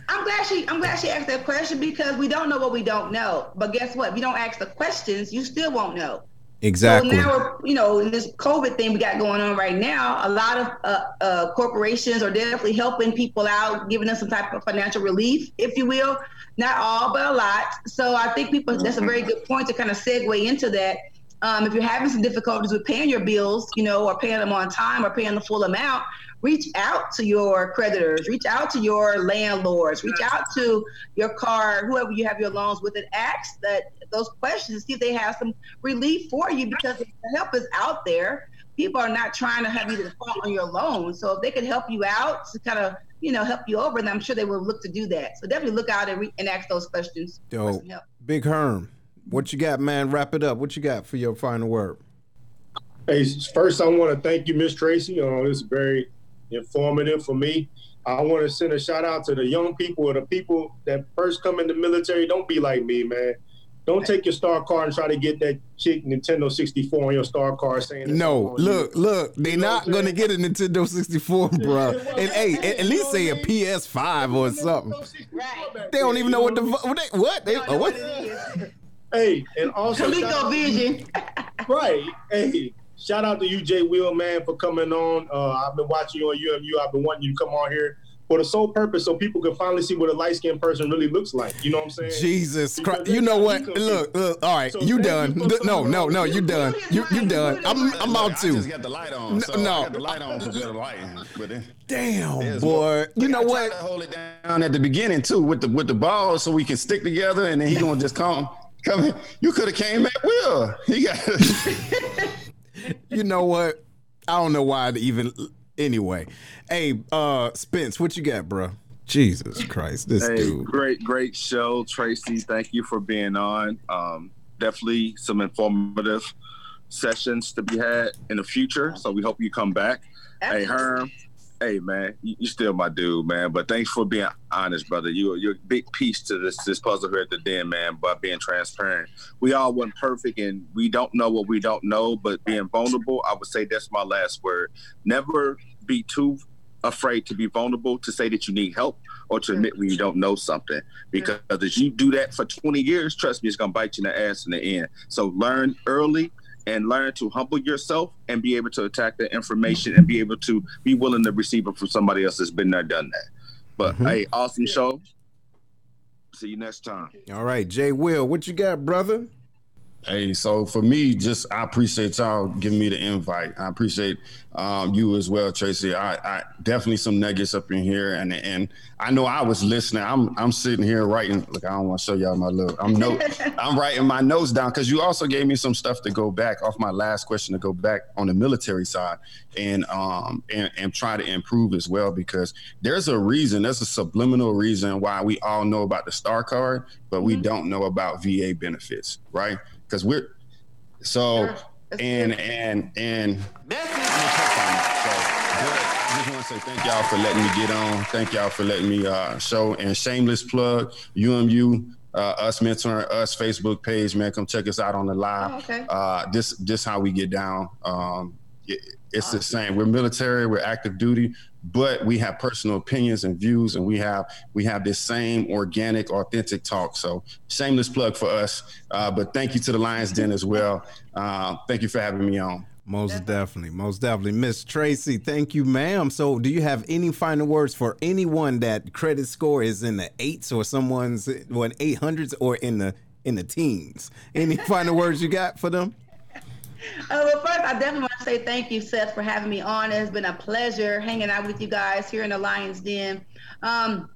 I am glad she. I'm glad she asked that question because we don't know what we don't know. But guess what? If you don't ask the questions, you still won't know.
Exactly.
So now, we're, you know, in this COVID thing we got going on right now, a lot of uh, uh, corporations are definitely helping people out, giving them some type of financial relief, if you will. Not all, but a lot. So I think people, that's a very good point to kind of segue into that. Um, if you're having some difficulties with paying your bills, you know, or paying them on time or paying the full amount, reach out to your creditors, reach out to your landlords, reach out to your car, whoever you have your loans with, and ask that those questions, to see if they have some relief for you because the help is out there. People are not trying to have you default on your loan. So if they can help you out to kind of, you know, help you over, then I'm sure they will look to do that. So definitely look out and, re- and ask those questions.
Yo, Big Herm, what you got, man? Wrap it up. What you got for your final word?
Hey, first I want to thank you, Miss Tracie. Uh, it's very informative for me. I want to send a shout out to the young people or the people that first come in the military. Don't be like me, man. Don't take your star card and try to get that chick Nintendo 64 on your star card saying
No, look, you. look, they're you know not gonna get a Nintendo 64, bro. and hey, at, at least say a PS5 or something. Right. They don't even know what the what they what they what.
Hey, and also
Vision.
right. Hey, shout out to you, Jay Will, man, for coming on. Uh, I've been watching you on UMU. I've been wanting you to come on here for the sole purpose so people can finally see what a light skinned person really looks like. You know what I'm saying?
Jesus Christ. You know what? Look, look, all right, so you done. You no, no, no, you done. You you done. I'm I'm out too.
I just got the light on. So no. I got the light on for better lighting. But then,
Damn, boy. You know what?
hold it down at the beginning too with the with the ball so we can stick together and then he gonna just come come in. You could have came at Will. He got
You know what? I don't know why to even Anyway, hey, uh, Spence, what you got, bro? Jesus Christ, this
hey,
dude.
Great, great show, Tracie. Thank you for being on. Um, definitely some informative sessions to be had in the future. So we hope you come back. Absolutely. Hey, Herm, hey man, you, you still my dude, man. But thanks for being honest, brother. You you're a big piece to this this puzzle here at the den, man. By being transparent, we all weren't perfect, and we don't know what we don't know. But being vulnerable, I would say that's my last word. Never be too afraid to be vulnerable to say that you need help or to admit when you don't know something because if you do that for 20 years trust me it's going to bite you in the ass in the end so learn early and learn to humble yourself and be able to attack the information and be able to be willing to receive it from somebody else that's been there, done that. But mm-hmm. hey, awesome show. See you next time.
All right, Jay Will, what you got, brother?
Hey, so for me, just I appreciate y'all giving me the invite. I appreciate um, you as well, Tracie. I, I, definitely some nuggets up in here, and and I know I was listening. I'm I'm sitting here writing. Look, I don't want to show y'all my look. I'm note. I'm writing my notes down because you also gave me some stuff to go back off my last question to go back on the military side and um and, and try to improve as well because there's a reason. There's a subliminal reason why we all know about the star card, but we mm-hmm. don't know about VA benefits, right? Because we're so and and and so good. I just want to say thank y'all for letting me get on. Thank y'all for letting me uh, show and shameless plug UMU. Uh, us mentoring us Facebook page, man. Come check us out on the live. Oh, okay. Uh, this this how we get down. Um, it, it's the same. We're military. We're active duty but we have personal opinions and views and we have we have this same organic authentic talk. So shameless plug for us uh, but thank you to the lions den as well. Uh, thank you for having me on.
Most definitely most definitely. Miss tracie thank you ma'am. So do you have any final words for anyone that credit score is in the eights or someone's what eight hundreds or in the in the teens? Any final words you got for them
uh, well, first, I definitely want to say thank you, Seth, for having me on. It's been a pleasure hanging out with you guys here in the Lions Den. Um,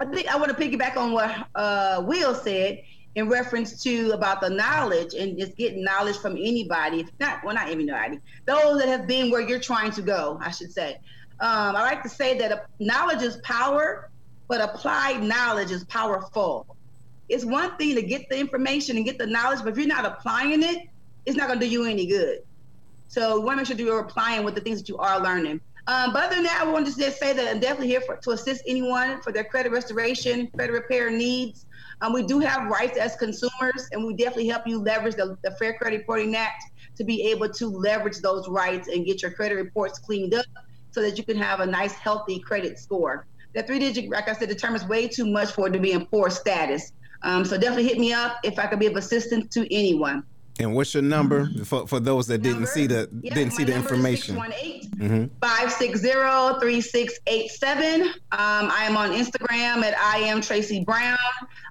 I think I want to piggyback on what uh, Will said in reference to about the knowledge and just getting knowledge from anybody. Not well, not anybody. Those that have been where you're trying to go, I should say. Um, I like to say that knowledge is power, but applied knowledge is powerful. It's one thing to get the information and get the knowledge, but if you're not applying it, it's not going to do you any good. So we want to make sure that you're applying with the things that you are learning. Um, but other than that, I want to just say that I'm definitely here for, to assist anyone for their credit restoration, credit repair needs. Um, we do have rights as consumers, and we definitely help you leverage the, the Fair Credit Reporting Act to be able to leverage those rights and get your credit reports cleaned up so that you can have a nice, healthy credit score. That three digit, like I said, determines way too much for it to be in poor status. Um, so definitely hit me up if I could be of assistance to anyone.
And what's your number for, for those that didn't see the didn't see the information?
560-3687. Um, I am on Instagram at I am Tracie Brown.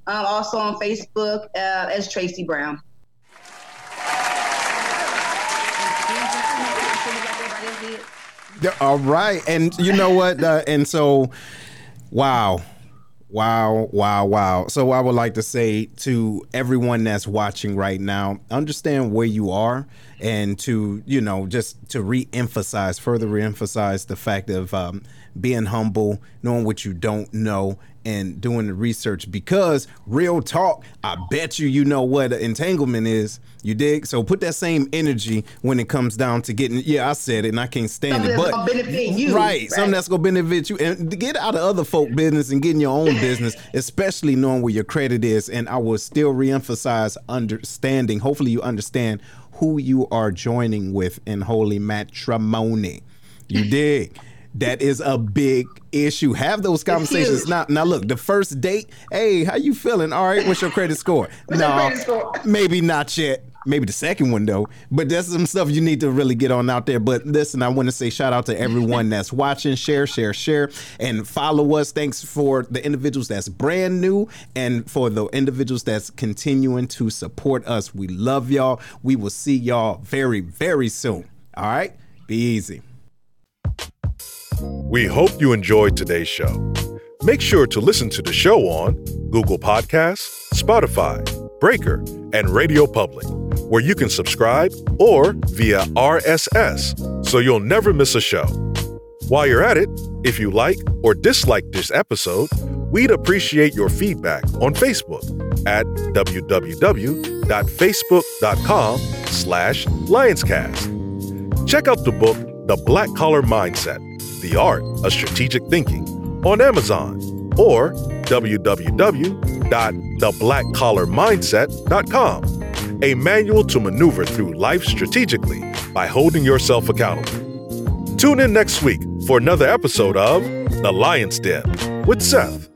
Um, also on Facebook uh, as Tracie Brown.
All right, and you know what? Uh, and so, wow, wow, wow, wow. So I would like to say to everyone that's watching right now, understand where you are, and to you know just to re-emphasize, further re-emphasize the fact of um, being humble, knowing what you don't know, and doing the research because real talk, I bet you you know what entanglement is. You dig? So put that same energy when it comes down to getting. Yeah, I said it, and I can't stand
something
it.
But benefit you,
right, right, something that's gonna benefit you, and get out of other folk business and get in your own business, especially knowing where your credit is. And I will still reemphasize understanding. Hopefully, you understand who you are joining with in holy matrimony. You dig? That is a big issue. Have those conversations. Now, now look, the first date, hey, how you feeling? All right, what's your credit score? no, maybe not yet. Maybe the second one though. But that's some stuff you need to really get on out there. But listen, I want to say shout out to everyone that's watching, share, share, share, and follow us. Thanks for the individuals that's brand new and for the individuals that's continuing to support us. We love y'all. We will see y'all very, very soon. All right? Be easy.
We hope you enjoyed today's show. Make sure to listen to the show on Google Podcasts, Spotify, Breaker, and Radio Public, where you can subscribe or via RSS so you'll never miss a show. While you're at it, if you like or dislike this episode, we'd appreciate your feedback on Facebook at www.facebook.com slash lionscast. Check out the book, The Black Collar Mindset, the Art of Strategic Thinking on Amazon or www.theblackcollarmindset.com, a manual to maneuver through life strategically by holding yourself accountable. Tune in next week for another episode of The Lion's Den with Seth.